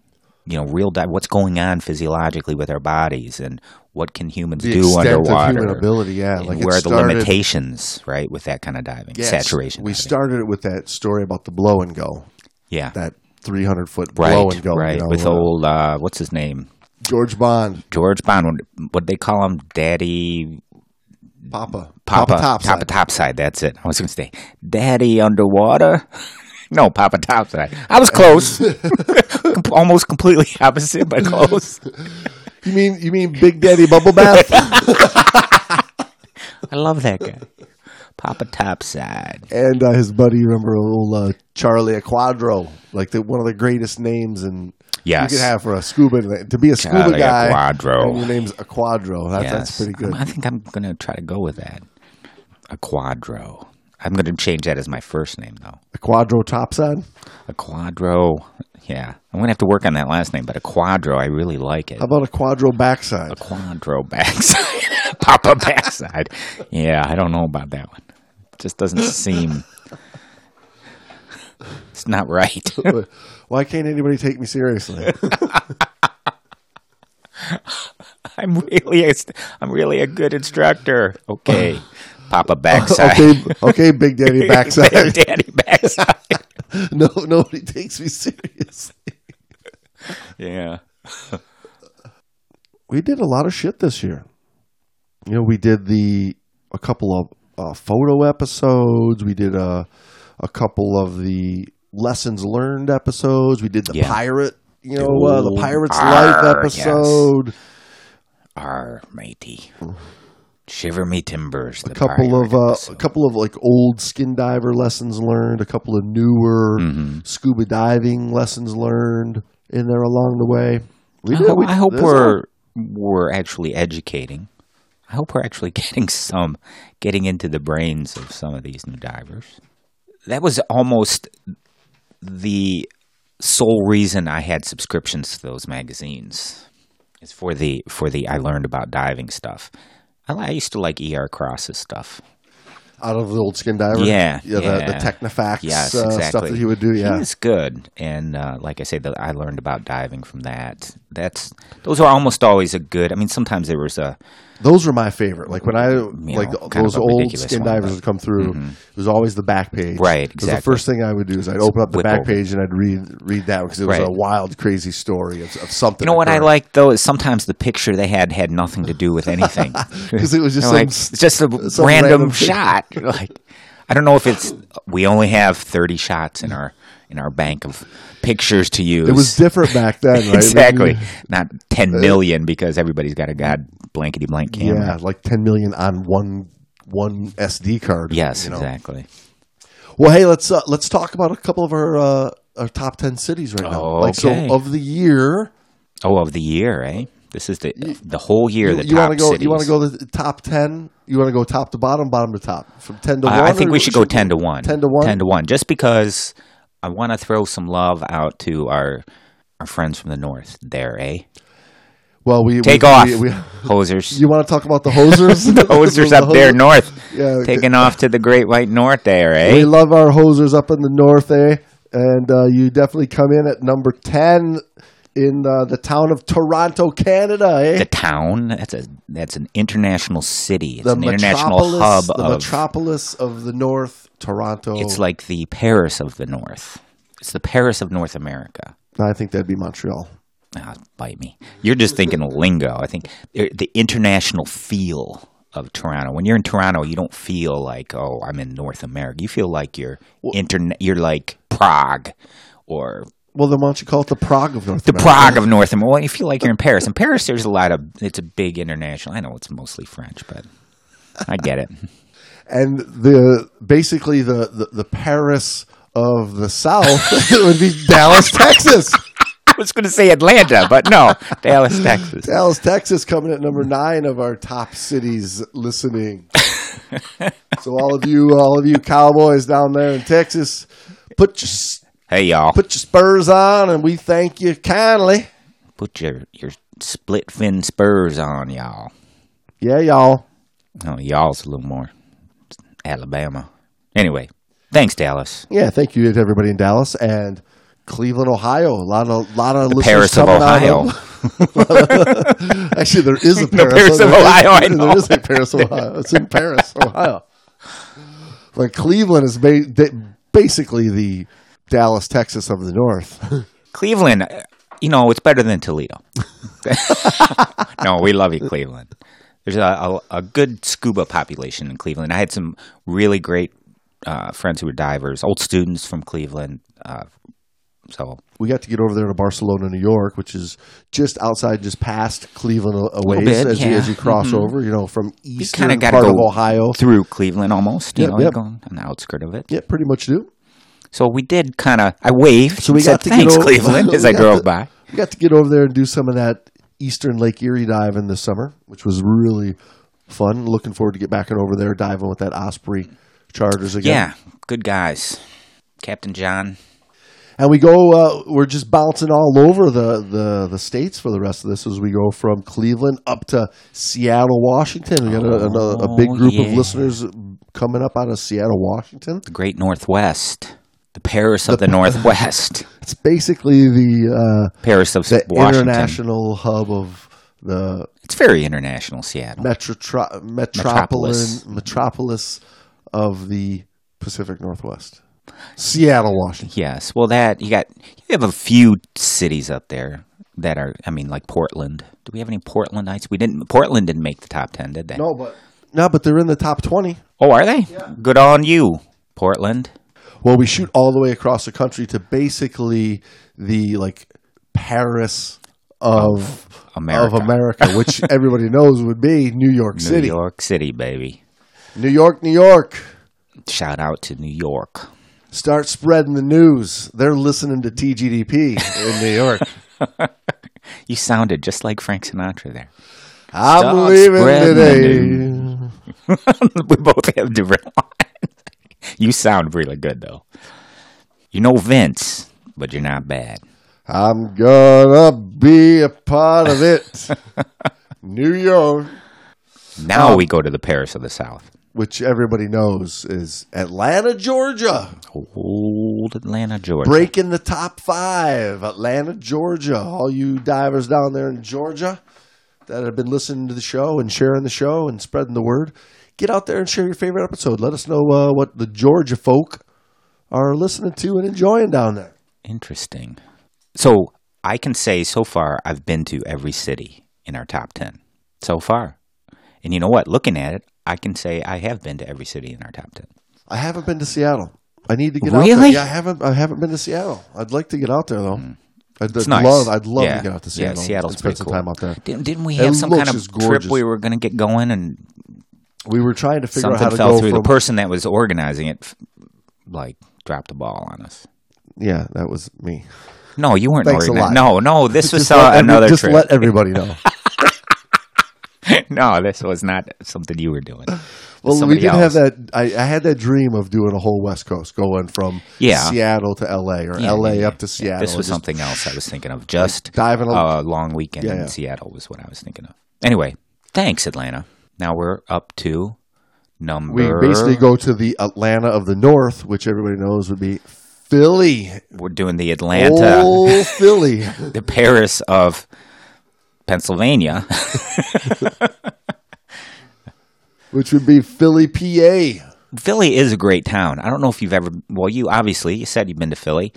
you know, real dive, what's going on physiologically with our bodies, and what can humans The do extent of underwater? human ability, yeah. Like where are the limitations, right, with that kind of diving, Yes, saturation. We diving. started it with that story about the blow and go, yeah, that 300 foot right, blow and go. you right, know, with uh, old uh, what's his name, George Bond, George Bond. What they call him, Daddy Papa, Papa, Topside. Papa Topside. That's it. I was going to say Daddy Underwater. *laughs* no, Papa Topside. I was close. Com- *laughs* Almost completely opposite, but close. You mean you mean Big Daddy Bubble Bath? *laughs* I love that guy. Papa Topside. and uh, his buddy, remember old uh, Charlie Aquadro, like the, one of the greatest names and Yes. you could have for a scuba to be a scuba Charlie guy. Aquadro. And your name's Aquadro. That's, yes. that's pretty good. I think I'm going to try to go with that. A quadro. I'm going to change that as my first name, though. A Quadro topside. A quadro. Yeah. I'm going to have to work on that last name, but a quadro, I really like it. How about a Quadro backside? A quadro backside. *laughs* Papa backside. Yeah, I don't know about that one. It just doesn't seem. *laughs* It's not right. *laughs* Why can't anybody take me seriously? I'm really, a, I'm really a good instructor. Okay, Papa *laughs* backside. okay, okay, Big Daddy backside. *laughs* Big Daddy backside. *laughs* no, nobody takes me seriously. yeah. We did a lot of shit this year. You know, we did the a couple of uh, photo episodes. We did a a couple of the lessons learned episodes. We did the Yeah. pirate, you know, uh, the Ooh, pirate's arr, life yes. episode. Our matey. Shiver me timbers. A couple of uh, a couple of like old skin diver lessons learned. A couple of newer Mm-hmm. scuba diving lessons learned in there along the way. We I, did- hope, we- I hope we're we're actually educating. I hope we're actually *laughs* getting some getting into the brains of some of these new divers. That was almost the sole reason I had subscriptions to those magazines. Is for the for the I learned about diving stuff. I, I used to like ER Cross's stuff. out of the old skin diver. Yeah, yeah, The, the yeah. Technifacts Yes, uh, exactly. stuff that he would do. Yeah, He was good, and uh, like I say, that I learned about diving from that. That's those are almost always a good. I mean, sometimes there was a those were my favorite. Like when I like know, kind those of a old ridiculous skin one, divers but- would come through. Mm-hmm. It was always the back page. right? Right, 'Cause The exactly. first thing I would do is I'd open up the Whip back over. page and I'd read read that because it was Right. a wild, crazy story of, of something. You know what I like though is sometimes the picture they had had nothing to do with anything. *laughs* because it was just some like, s- it's just a random, random shot. Like I don't know if it's we only have thirty shots in our in our bank of pictures to use. It was different back then, *laughs* right? exactly not ten million because everybody's got a god blankety blank camera. Yeah, like ten million on one one SD card. Yes, you know? exactly. Well, hey, let's uh, let's talk about a couple of our uh, our top ten cities right now. Like so, of the year, Oh, of the year, eh? This is the the whole year. you, the you want to go? cities. You want to go the top ten? You want to go top to bottom, bottom to top, from ten to I- one? I think we should go ten to one. Ten to one. Ten to one. Just because I want to throw some love out to our our friends from the north. There, eh? Well, we Take we, off, We, we, hosers. *laughs* you want to talk about the hosers? *laughs* the hosers The up there north, Yeah, taking off to the Great White North. There, eh? We love our hosers up in the north, eh? And uh, you definitely come in at number ten in uh, the town of Toronto, Canada, eh? The town. That's a that's an international city. It's the an international hub the of. metropolis of the north, Toronto. It's like the Paris of the north. It's the Paris of North America. I think that'd be Montreal. Ah, bite me. You're just thinking lingo. I think the the international feel of Toronto. When you're in Toronto, you don't feel like, oh, I'm in North America. You feel like you're internet. You're like Prague, or Well, then why don't you call it the Prague of North the America? Prague of North America. Well, you feel like you're in Paris. In Paris, there's a lot of. It's a big international. I know it's mostly French, but I get it. And the basically the, the, the Paris of the South *laughs* would be Dallas, Texas. *laughs* I was going to say Atlanta, but no, Dallas, Texas. Dallas, Texas, coming at number nine of our top cities listening. *laughs* so all of you, all of you cowboys down there in Texas, put your Hey, y'all, put your spurs on, and we thank you kindly. put your your split fin spurs on, y'all. Yeah, y'all. Oh, y'all's a little more Alabama. Anyway, thanks, Dallas. Yeah, thank you to everybody in Dallas and Cleveland, Ohio. A lot of a lot of listeners Paris of Ohio. *laughs* Actually, there is a *laughs* Paris, Paris of Ohio, I know. *laughs* There is a Paris, Ohio. It's in Paris, Ohio. But Cleveland is ba- basically the Dallas, Texas of the North. Cleveland, you know, it's better than Toledo. no, we love you, Cleveland. There's a, a, a good scuba population in Cleveland. I had some really great uh, friends who were divers, old students from Cleveland. Uh, so we got to get over there to Barcelona, New York, which is just outside, just past Cleveland a, ways bit, as, you, as you cross Mhm. over. You know, from east kind of got part to of Ohio. through Cleveland almost. You Yep, know, yep. go on the outskirt of it. Yeah, pretty much do. So we did kind of. I waved. So we and said, got to thanks, get over, Cleveland, *laughs* as I got drove to- by. We got to get over there and do some of that Eastern Lake Erie diving this summer, which was really fun. Looking forward to get back and over there diving with that Osprey charters again. Yeah, good guys. Captain John. and we go. Uh, we're just bouncing all over the, the the states for the rest of this as we go from Cleveland up to Seattle, Washington. We got a, another, a big Oh, group of listeners coming up out of Seattle, Washington. the great Northwest, the Paris of the Northwest, *laughs* It's basically the uh, Paris of the Washington. international hub of the It's very international, Seattle. Metro- Metropolis. metropolis metropolis of the Pacific Northwest. Seattle, Washington. Yes. Well, that you got you have a few cities up there that are. I mean, like Portland. Do we have any Portlandites? We didn't. Portland didn't make the top ten, did they? No, but no, but they're in the top twenty. Oh, are they? Yeah. Good on you, Portland. Well, we shoot all the way across the country to basically the like Paris of America. of America, which *laughs* everybody knows would be New York New City. New York City, baby. New York, New York. Shout out to New York. Start spreading the news. They're listening to TGDP in New York. *laughs* You sounded just like Frank Sinatra there. I'm Start leaving today. the *laughs* we both have different lines. You sound really good though. You know Vince, but you're not bad. I'm gonna be a part of it. *laughs* New York, Now Um, we go to the Paris of the South. which everybody knows is Atlanta, Georgia. Old Atlanta, Georgia. Breaking the top five. Atlanta, Georgia. All you divers down there in Georgia that have been listening to the show and sharing the show and spreading the word, get out there and share your favorite episode. Let us know uh, what the Georgia folk are listening to and enjoying down there. Interesting. So I can say so far I've been to every city in our top 10. So far. And you know what? Looking at it, I can say I have been to every city in our top 10. I haven't been to Seattle. I need to get out there. Really? Yeah, I haven't. I haven't been to Seattle. I'd like to get out there though. I'd, It's I'd nice. love. I'd love Yeah. to get out to Seattle. Yeah, Seattle. Seattle's and spend some cool. time out there. Didn't, didn't we It have some kind of trip we were going to get going and We were trying to figure out how something to fell go through? from. The person that was organizing it, like, dropped the ball on us. yeah, that was me. No, you weren't Thanks a organizing. lot. No, no, this *laughs* was uh, let another just trip. let everybody know. *laughs* no, this was not something you were doing. Well, we did have that. I, I had that dream of doing a whole West Coast, going from Yeah. Seattle to L.A. or Yeah, L.A. yeah, up to. Seattle. This was just- something else I was thinking of. Just diving a- a long weekend in. Seattle was what I was thinking of. Anyway, thanks, Atlanta. Now we're up to number. We basically go to the Atlanta of the North, which everybody knows would be Philly. We're doing the Atlanta, Oh, Philly. *laughs* the Paris of Pennsylvania. *laughs* which would be Philly, PA. Philly is a great town. I don't know if you've ever. Well, you obviously you said you've been to Philly.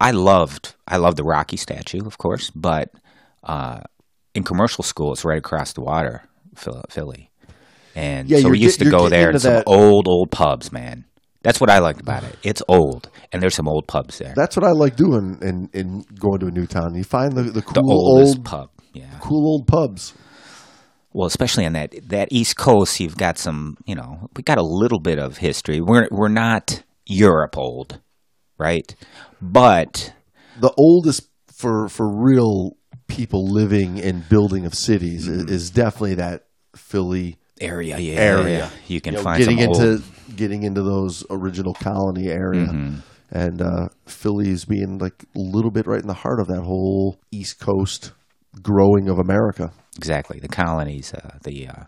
I loved. I loved the Rocky statue, of course, but uh, in commercial school, it's right across the water, Philly, and Yeah, so we used to go there to some that- old, old pubs. Man, that's what I liked about it. It's old, and there's some old pubs there. That's what I like doing in, in going to a new town. You find the, the the cool oldest old pub. Yeah. cool old pubs. Well, especially on that that East Coast, you've got some. You know, we got a little bit of history. We're we're not Europe old, right? But The oldest for for real people living and building of cities Mm-hmm. is, is definitely that Philly area, yeah, area. You can You know, find getting some into old, getting into those original colony area. Mm-hmm. And uh, Philly's being like a little bit right in the heart of that whole East Coast growing of America. exactly the colonies, uh, the uh,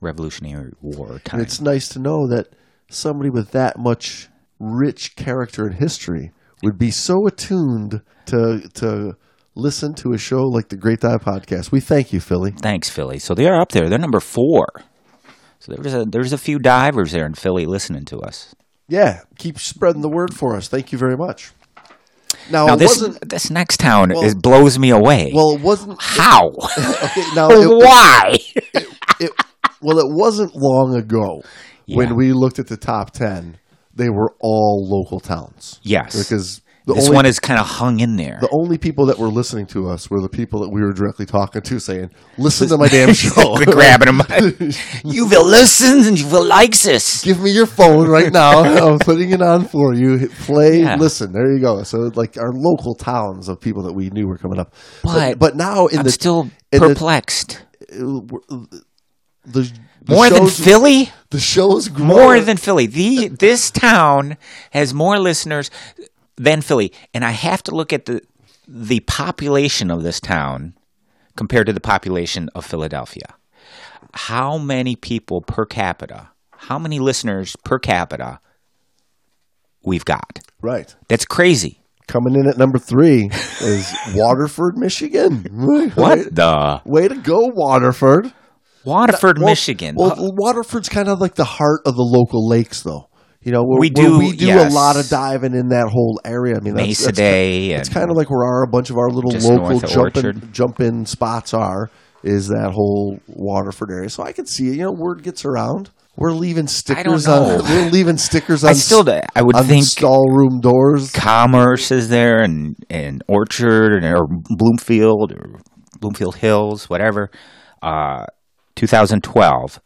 Revolutionary War time. And it's nice to know that somebody with that much rich character and history would be so attuned to to listen to a show like the Great Dive Podcast. We thank you, Philly. Thanks, Philly. So they are up there. They're number four. So there's a there's a few divers there in Philly listening to us. Yeah, keep spreading the word for us. Thank you very much. Now, Now this wasn't this next town well- is blows me away. well, it wasn't how? *laughs* okay. Now, *laughs* it, Why? it, well, it wasn't long ago Yeah. when we looked at the top ten. They were all local towns. Yes. because the this only one is kind of hung in there. the only people that were listening to us were the people that we were directly talking to, saying, "Listen to my damn *laughs* show." *laughs* Grabbing them. *laughs* you will listen and you will like this. Give me your phone right now. I'm putting it on for you. Hit play, Yeah. listen. There you go. So, like our local towns of people that we knew were coming up, But but, now in I'm the still in the- perplexed. the, the More than Philly? The shows grow. More than Philly. The this town has more listeners than Philly, and I have to look at the the population of this town compared to the population of Philadelphia. How many people per capita? How many listeners per capita we've got? right. That's crazy. Coming in at number three is *laughs* Waterford, Michigan. Way, What the way to go, Waterford. Waterford, Well- Michigan? Well, Waterford's kind of like the heart of the local lakes, though. You know, We do, we do yes. a lot of diving in that whole area. I mean, that's, Mesa that's, Day. It's kind of like where our a bunch of our little local jump in, jump in spots are. Is that whole Waterford area? So I can see it. You know, word gets around. We're leaving stickers on. We're leaving stickers *laughs* on. I still, s- I would think stall room doors. Commerce is there, and and Orchard, and or Bloomfield, or Bloomfield Hills, whatever. Uh, 2012,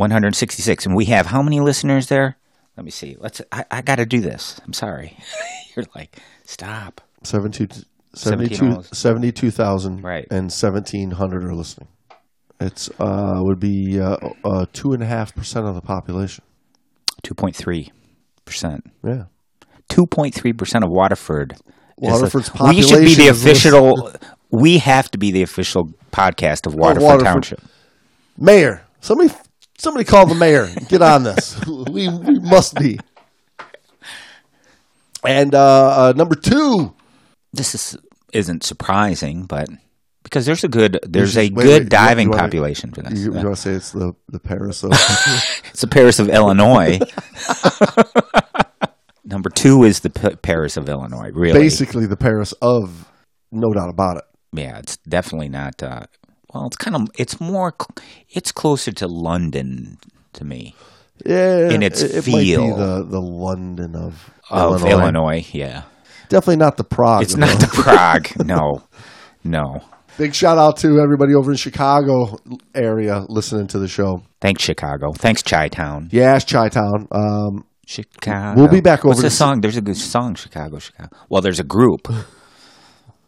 72,166. And we have how many listeners there? Let me see. Let's. I, I got to do this. I'm sorry. *laughs* You're like, stop. 72 17 72 72,000 Right. and 1,700 are listening. It's uh, would be uh, uh, 2.5% of the population. 2.3 percent. Yeah. 2.3 percent of Waterford. Waterford's we should be the official. We have to be the official podcast of Waterford, Waterford. Township. Mayor, somebody somebody call the mayor. Get on this. *laughs* we, we must be. And uh, uh, number two, this is isn't surprising, but because there's a good there's a Wait, wait, good you- diving you wanna- population for this. you, you want to say it's the, the Paris of *laughs* it's the Paris of Illinois. *laughs* Number two is the P- Paris of Illinois. Really, basically the Paris of, no doubt about it. yeah, it's definitely not. Uh, well, it's kind of it's more it's closer to London to me Yeah, In its it, it feel. the, the London of, of Illinois. Illinois. Yeah, Definitely not the Prague. it's though. not the Prague. *laughs* No, no. Big shout out to everybody over in Chicago area listening to the show. Thanks Chicago. Thanks Chi Town. Yes, Chi Town. Um, Chicago. We'll be back What's over the song? There's a good song, Chicago, Chicago. Well, there's a group.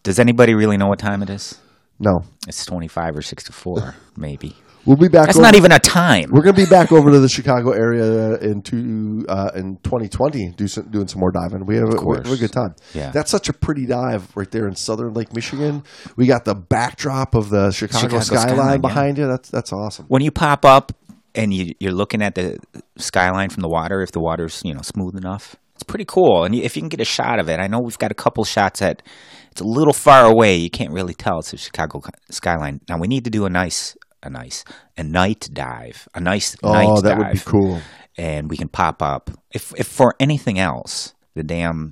Does anybody really know what time it is? No, It's 25 or 64, *laughs* maybe. we'll be back. That's over- not even a time. We're going to be back over to the *laughs* Chicago area in two, uh, in 2020, do some, doing some more diving. We have, a, we have a good time. Yeah. that's such a pretty dive right there in southern Lake Michigan. We got the backdrop of the Chicago, Chicago skyline, skyline, yeah. behind you. That's that's awesome. When you pop up and you, you're looking at the skyline from the water, if the water's you know smooth enough, it's pretty cool. And if you can get a shot of it, I know we've got a couple shots that it's a little far away. You can't really tell it's the Chicago skyline. Now we need to do a nice, a nice, a night dive, a nice oh, night Oh, that dive. would be cool. and we can pop up. If if for anything else, the damn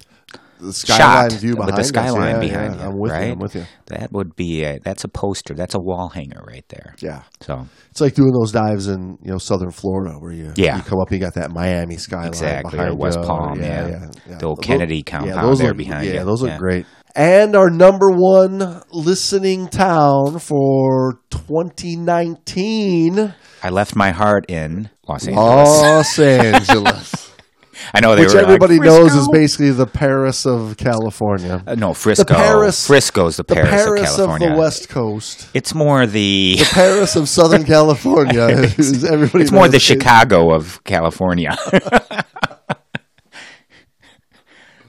The skyline shot view with behind the us. skyline Yeah, behind yeah, you, I'm with right? you. I'm with you. that would be a, that's a poster. That's a wall hanger right there. Yeah. So It's like doing those dives in you know southern Florida where you Yeah. you come up and you got that Miami skyline Exactly, behind or West. Palm, yeah. yeah. The old Those- Kennedy compound yeah, those there look- behind Yeah, you. those look Yeah. great. And our number one listening town for 2019, I left my heart in Los Angeles. Los Angeles, *laughs* I know they which were everybody like, knows is basically the Paris of California, Uh, no Frisco. The Paris- Frisco's the the Paris, Paris, of of, California. the West Coast. It's more the The Paris of Southern *laughs* California. is everybody it's more the Chicago of California. *laughs*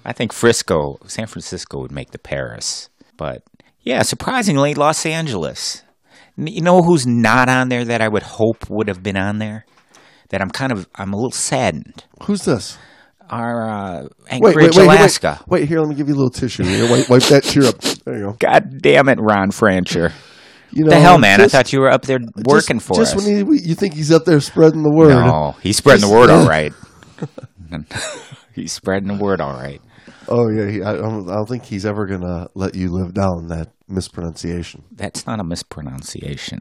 I think Frisco, San Francisco would make the Paris. But yeah, surprisingly, Los Angeles. You know who's not on there that I would hope would have been on there? That I'm kind of, I'm a little saddened. Who's this? Our uh, Anchorage, wait, wait, Alaska. wait, wait. Here, let me give you a little tissue. Here, wipe, wipe that tear up. There you go. God damn it, Ron Francher. You the hell, man? just- I thought you were up there working just, for just us. when he, you think he's up there spreading the word. no, he's spreading Just- the word all right. *laughs* he's spreading the word all right. Oh yeah, he, I, I don't I don't think he's ever gonna let you live down that mispronunciation. That's not a mispronunciation.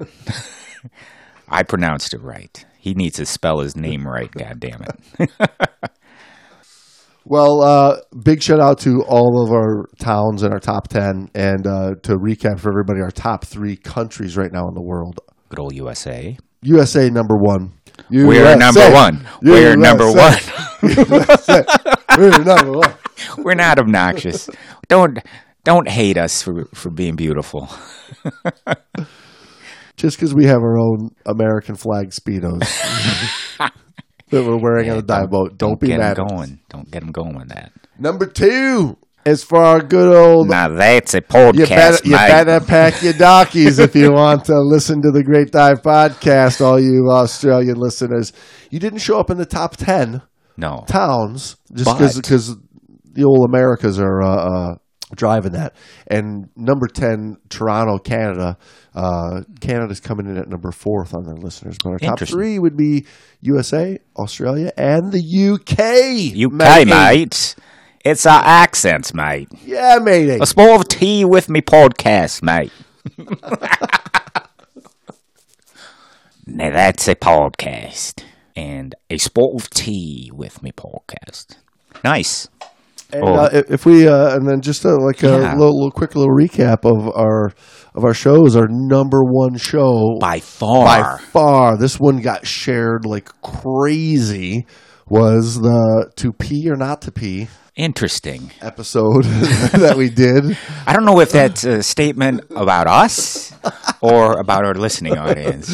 *laughs* I pronounced it right. He needs to spell his name right. God damn it! *laughs* Well, uh, big shout out to all of our towns in our top ten, and uh, to recap for everybody, our top three countries right now in the world. Good old USA. USA number one. We're number one. *laughs* We're number one. We're number one. We're not obnoxious. Don't don't hate us for for being beautiful. *laughs* Just because we have our own American flag speedos *laughs* that we're wearing on a dive boat, don't, be get mad. us. going. Don't get them going with that. Number two is for our good old Now that's a podcast, You better, you better pack your dockies if you want to listen to the Great Dive podcast, all you Australian listeners. You didn't show up in the top 10 No, towns just because the old Americas are uh, uh, driving that. And number ten, Toronto, Canada. Uh, Canada's coming in at number fourth on their listeners, but our top three would be USA, Australia, and the UK. UK, mate. It's our accents, mate. Yeah, mate. A small of tea with me podcast, mate. *laughs* now that's a podcast. And a spot of tea with me podcast. Nice. And, Oh. uh, if- we uh, and then just uh, like a Yeah. little, little quick little recap of our of our shows, our number one show By far. by far, this one got shared like crazy. Was the to pee or not to pee Interesting. episode *laughs* that we did? I don't know if that's a statement about us or about our listening audience.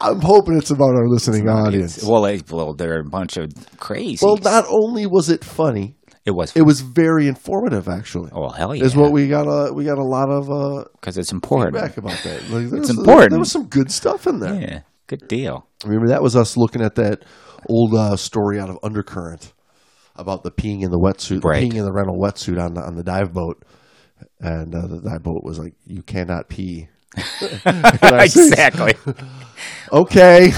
I'm hoping it's about our listening audience. Well, well, they're a bunch of crazy. Well, not only was it funny, it was. it was very informative. Actually, oh, hell yeah. is what we got. A we got a lot of uh, Because it's important. feedback about that. Like, there was- important. There was some good stuff in there. Yeah, good deal. Remember that was us looking at that old uh, story out of Undercurrent about the peeing in the wetsuit, Right. peeing in the rental wetsuit on the on the dive boat, and uh, the dive boat was like, "You cannot pee." *laughs* *laughs* And I said, exactly. *laughs* Okay,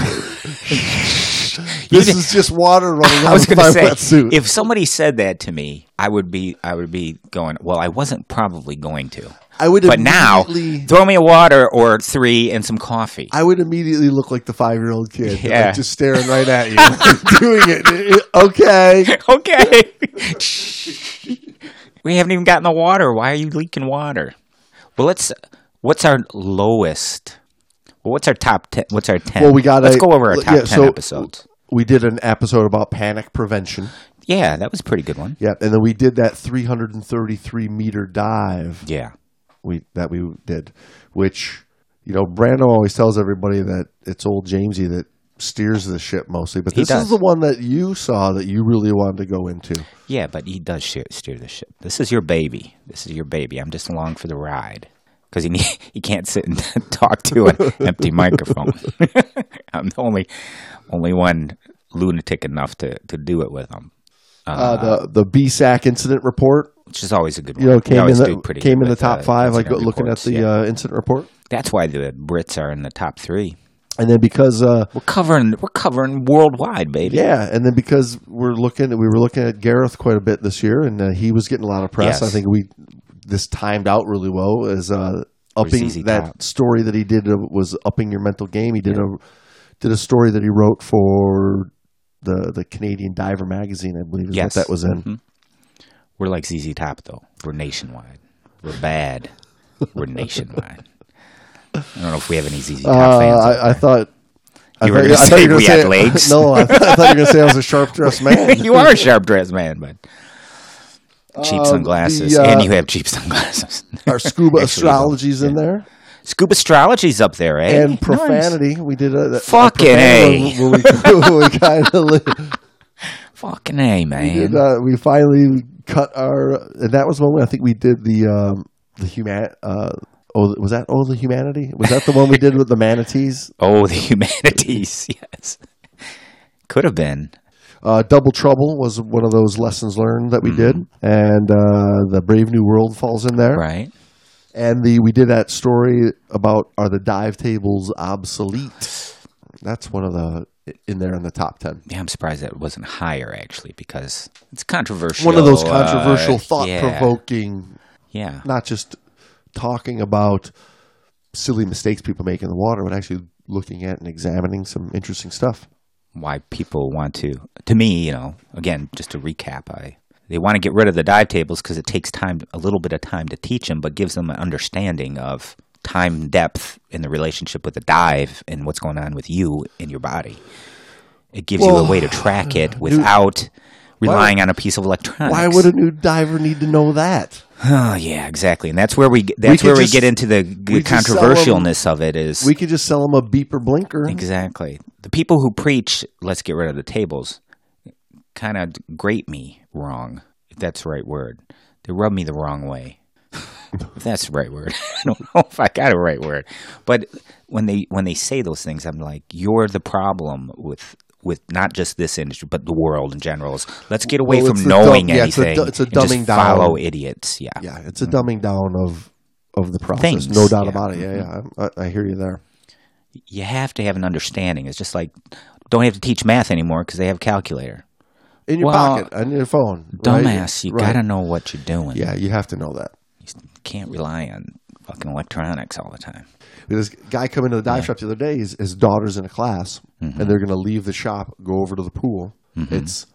this is just water running I was out of going my say, wetsuit. if somebody said that to me, I would be, I would be going. Well, I wasn't probably going to, I would but now throw me a water or three and some coffee. I would immediately look like the five year old kid, like, just staring right at you, *laughs* doing it. Okay, *laughs* okay. *laughs* we haven't even gotten the water. Why are you leaking water? Well, let's. What's our lowest? Well, what's our top ten? What's our ten? Well, we got Let's go over our top yeah, ten so- episodes. We did an episode about panic prevention. Yeah, that was a pretty good one. Yeah, and then we did that 333 meter dive. Yeah. we that we did, which you know Brando always tells everybody that it's old Jamesy that steers the ship mostly, but He this does. is the one that you saw that you really wanted to go into. Yeah, but he does steer, steer the ship. This is your baby. This is your baby. I'm just along for the ride because he need, *laughs* he can't sit and *laughs* talk to an empty microphone. *laughs* I'm the only only one lunatic enough to, to do it with them. Uh, the the BSAC incident report, which is always a good one. you know, came in the came in the top uh, five. Like incident looking at the yeah. uh, incident report, That's why the Brits are in the top three. and then because uh, We're covering we're covering worldwide, baby. yeah, and then because we're looking, we were looking at Gareth quite a bit this year, and uh, he was getting a lot of press. Yes. I think we this timed out really well as uh, upping that Top. story that he did uh, was upping your mental game. He did a did a story that he wrote for the the Canadian Diver magazine, I believe is Yes. what that was in. Mhm. We're like ZZ Top though. We're nationwide. We're bad. We're nationwide. I don't know if we have any ZZ Top Uh, fans. I, I thought. I You were gonna say we had legs? *laughs* No, I, th- I thought you were going to say I was a sharp dressed *laughs* man. you are a sharp dressed man, but cheap Uh, sunglasses, the, uh, and you have cheap sunglasses. Our scuba *laughs* astrology's in there. Scuba astrology's up there, eh? and Nice. profanity. We did a, a *laughs* Fucking A. We, we kind of Fucking a we, man. did, uh, we finally cut our, and that was when I think we did the um, the human. Uh, oh, was that oh the humanity? Was that the one we did with the manatees? *laughs* oh, the humanities. *laughs* Yes, could have been. Uh, Double Trouble was one of those lessons learned that we did, Mm-hmm. and uh, the Brave New World falls in there. Right. And the we did that story about are the dive tables obsolete? That's one of the in there in the top ten. Yeah, I'm surprised that it wasn't higher actually because it's controversial. One of those uh, controversial, thought yeah. provoking Yeah. not just talking about silly mistakes people make in the water, but actually looking at and examining some interesting stuff. why people want to to me you know again just to recap i they want to get rid of the dive tables because it takes time a little bit of time to teach them but gives them an understanding of time depth in the relationship with the dive and what's going on with you in your body it gives you a way to track it without relying on a piece of electronics Why would a new diver need to know that? oh yeah exactly and that's where we that's could where we get into the we controversialness of it is We could just sell them a beeper blinker. Exactly. The people who preach, let's get rid of the tables, kind of grate me wrong, if that's the right word. They rub me the wrong way. *laughs* if that's the right word. *laughs* I don't know if I got a right word. But when they when they say those things, I'm like, you're the problem with with not just this industry but the world in general. Is let's get away Well, from knowing dumb- yeah, it's a anything. it's a and just dumbing down. Follow idiots. Yeah. Yeah, it's a mm-hmm. dumbing down of of the process. Things, no doubt yeah. about it. Yeah, mm-hmm. yeah. I, I hear you there. You have to have an understanding. It's just like don't have to teach math anymore because they have a calculator. In your Well, pocket, on your phone. right? Dumbass, you Right. gotta know what you're doing. Yeah, you have to know that. You can't rely on fucking electronics all the time. This guy come into the dive shop the other day. His, his daughter's in a class, Mm-hmm. and they're going to leave the shop, go over to the pool. It's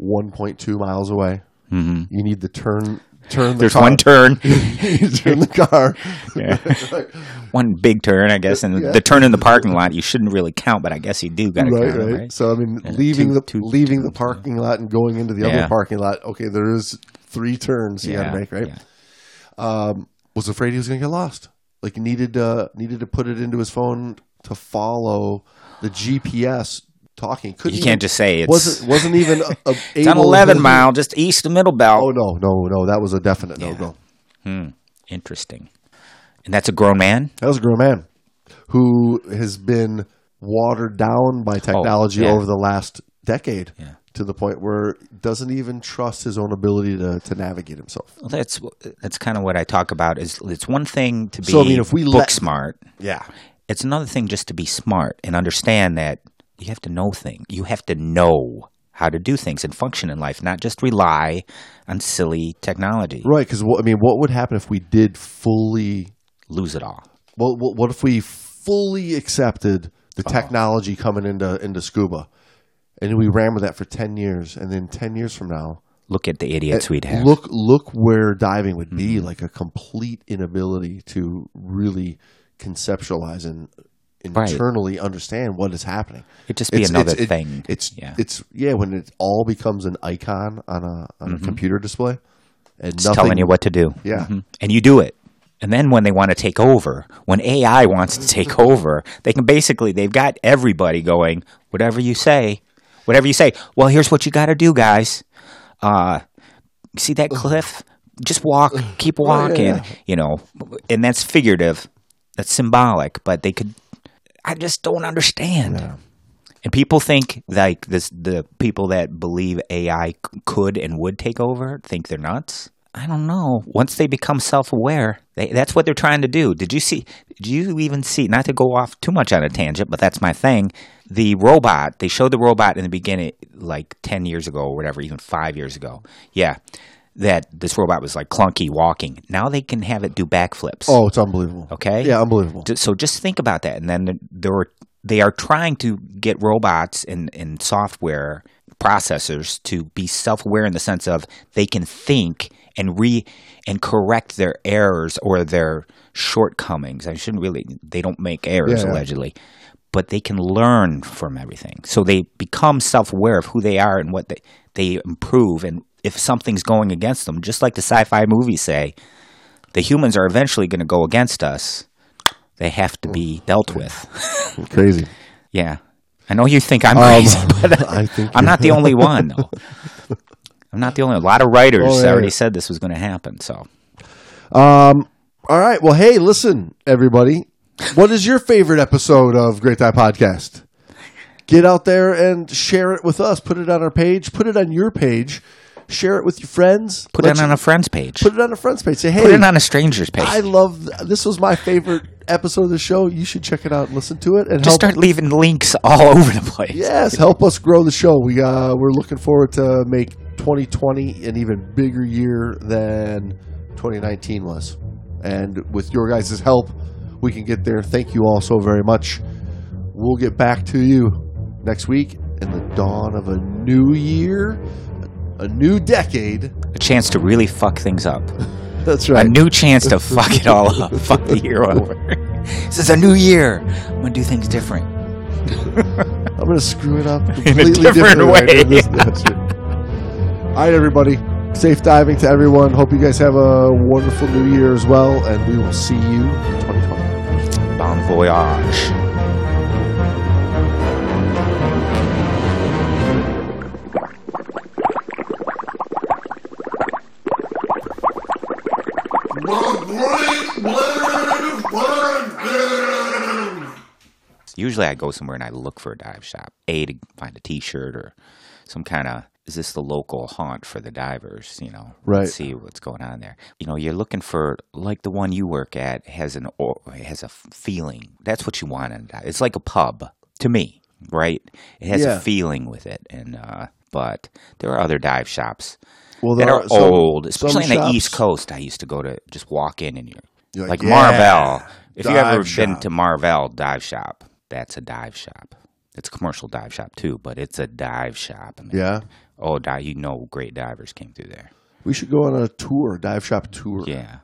1.2 miles away. Mm-hmm. You need to turn turn the There's car. one turn, *laughs* you turn the car. *laughs* one big turn, I guess, and Yeah. the turn in the parking lot you shouldn't really count, but I guess you do got to right, count, right. it, right? So I mean, Yeah, leaving two- the two- leaving two- the parking lot and going into the other parking lot. Okay, there is three turns you got to make. Right. yeah. Um, was afraid he was going to get lost. Like needed uh, needed to put it into his phone to follow the GPS talking. Couldn't You can't just say it wasn't wasn't even a, a *laughs* it's able- 11 mile, just east of Middlebelt. Oh no, no, no! That was a definite no go. Hmm. Interesting. And that's a grown man. That was a grown man who has been watered down by technology Oh, yeah. over the last decade Yeah. to the point where doesn't even trust his own ability to, to navigate himself. Well, that's that's kind of what I talk about. Is it's one thing to be So, I mean, if we book let- smart. Yeah, It's another thing just to be smart and understand that you have to know things. You have to know how to do things and function in life, not just rely on silly technology. right. Because I mean, what would happen if we did fully? Lose it all. Well, what what if we fully accepted the uh-huh. technology coming into into scuba, and we ran with that for ten years, and then ten years from now, Look at the idiots eh, we'd have. Look, look where diving would be mm-hmm. like a complete inability to really conceptualize and Right. internally understand what is happening. It'd just be another thing. It's Yeah. it's yeah when it all becomes an icon on a on a computer display and It's nothing telling you what to do. Yeah. Mhm. And you do it. And then when they want to take over, when AI wants to take *laughs* over, they can basically, they've got everybody going, whatever you say, whatever you say. Well, here's what you got to do, guys. Uh, see that *laughs* cliff? Just walk, keep walking, yeah. you know. And that's figurative, that's symbolic, but they could, I just don't understand. And people think like this, the people that believe AI could and would take over think they're nuts. I don't know. Once they become self-aware, they, that's what they're trying to do. Did you see? Did you even see? Not to go off too much on a tangent, but that's my thing. The robot. They showed the robot in the beginning, like ten years ago or whatever, even five years ago. Yeah, that this robot was like clunky walking. Now they can have it do backflips. Oh, it's unbelievable. Okay. Yeah, unbelievable. So just think about that, and then there were they are trying to get robots and, and software processors to be self aware in the sense of they can think and re and correct their errors or their shortcomings. I shouldn't really they don't make errors Yeah, yeah. allegedly. But they can learn from everything. So they become self aware of who they are and what they, they improve and if something's going against them, just like the sci fi movies say, the humans are eventually going to go against us. They have to be dealt with. *laughs* Crazy. yeah. I know you think I'm Um, crazy, *laughs* but *laughs* I think I'm not the only one, though. I'm not the only A lot of writers Oh, yeah, already yeah. said this was going to happen. So, Um. All right. Well, hey, listen, everybody. What is your favorite episode of Great Time Podcast? Get out there and share it with us. Put it on our page. Put it on your page. Share it with your friends. put Let it you- on a friend's page. Put it on a friend's page. Say, hey, Put it on a stranger's page. I love th- this. Was my favorite episode of the show. You should check it out and listen to it and Just start leaving links all *laughs* over the place. Yes, help us grow the show. We uh, we're looking forward to make 2020 an even bigger year than 2019 was, and with your guys' help, we can get there. Thank you all so very much. We'll get back to you next week in the dawn of a new year, a new decade. A chance to really fuck things up. *laughs* That's right. A new chance to fuck it all up. *laughs* fuck the year over. this is a new year. I'm going to do things different. *laughs* I'm going to screw it up completely different way. This- that's. All right, everybody. Safe diving to everyone. Hope you guys have a wonderful new year as well, and we will see you in 2020. Bon voyage. Usually I go somewhere and I look for a dive shop. A to find a T-shirt or some kind of is this the local haunt for the divers? You know, Right. See what's going on there. You know, you're looking for like the one you work at has an or has a feeling. That's what you want in a dive. It's like a pub to me, right? It has Yeah. a feeling with it, and uh, but there are other dive shops Well, are, old, especially in the East Coast. I used to go to just walk in and you're, You're like, like, "Yeah, Marvell. If you've ever dive been to Marvell Dive Shop, that's a dive shop. It's a commercial dive shop too, but it's a dive shop. Yeah. Oh, di- you know, great divers came through there. We should go on a tour, dive shop tour. Yeah.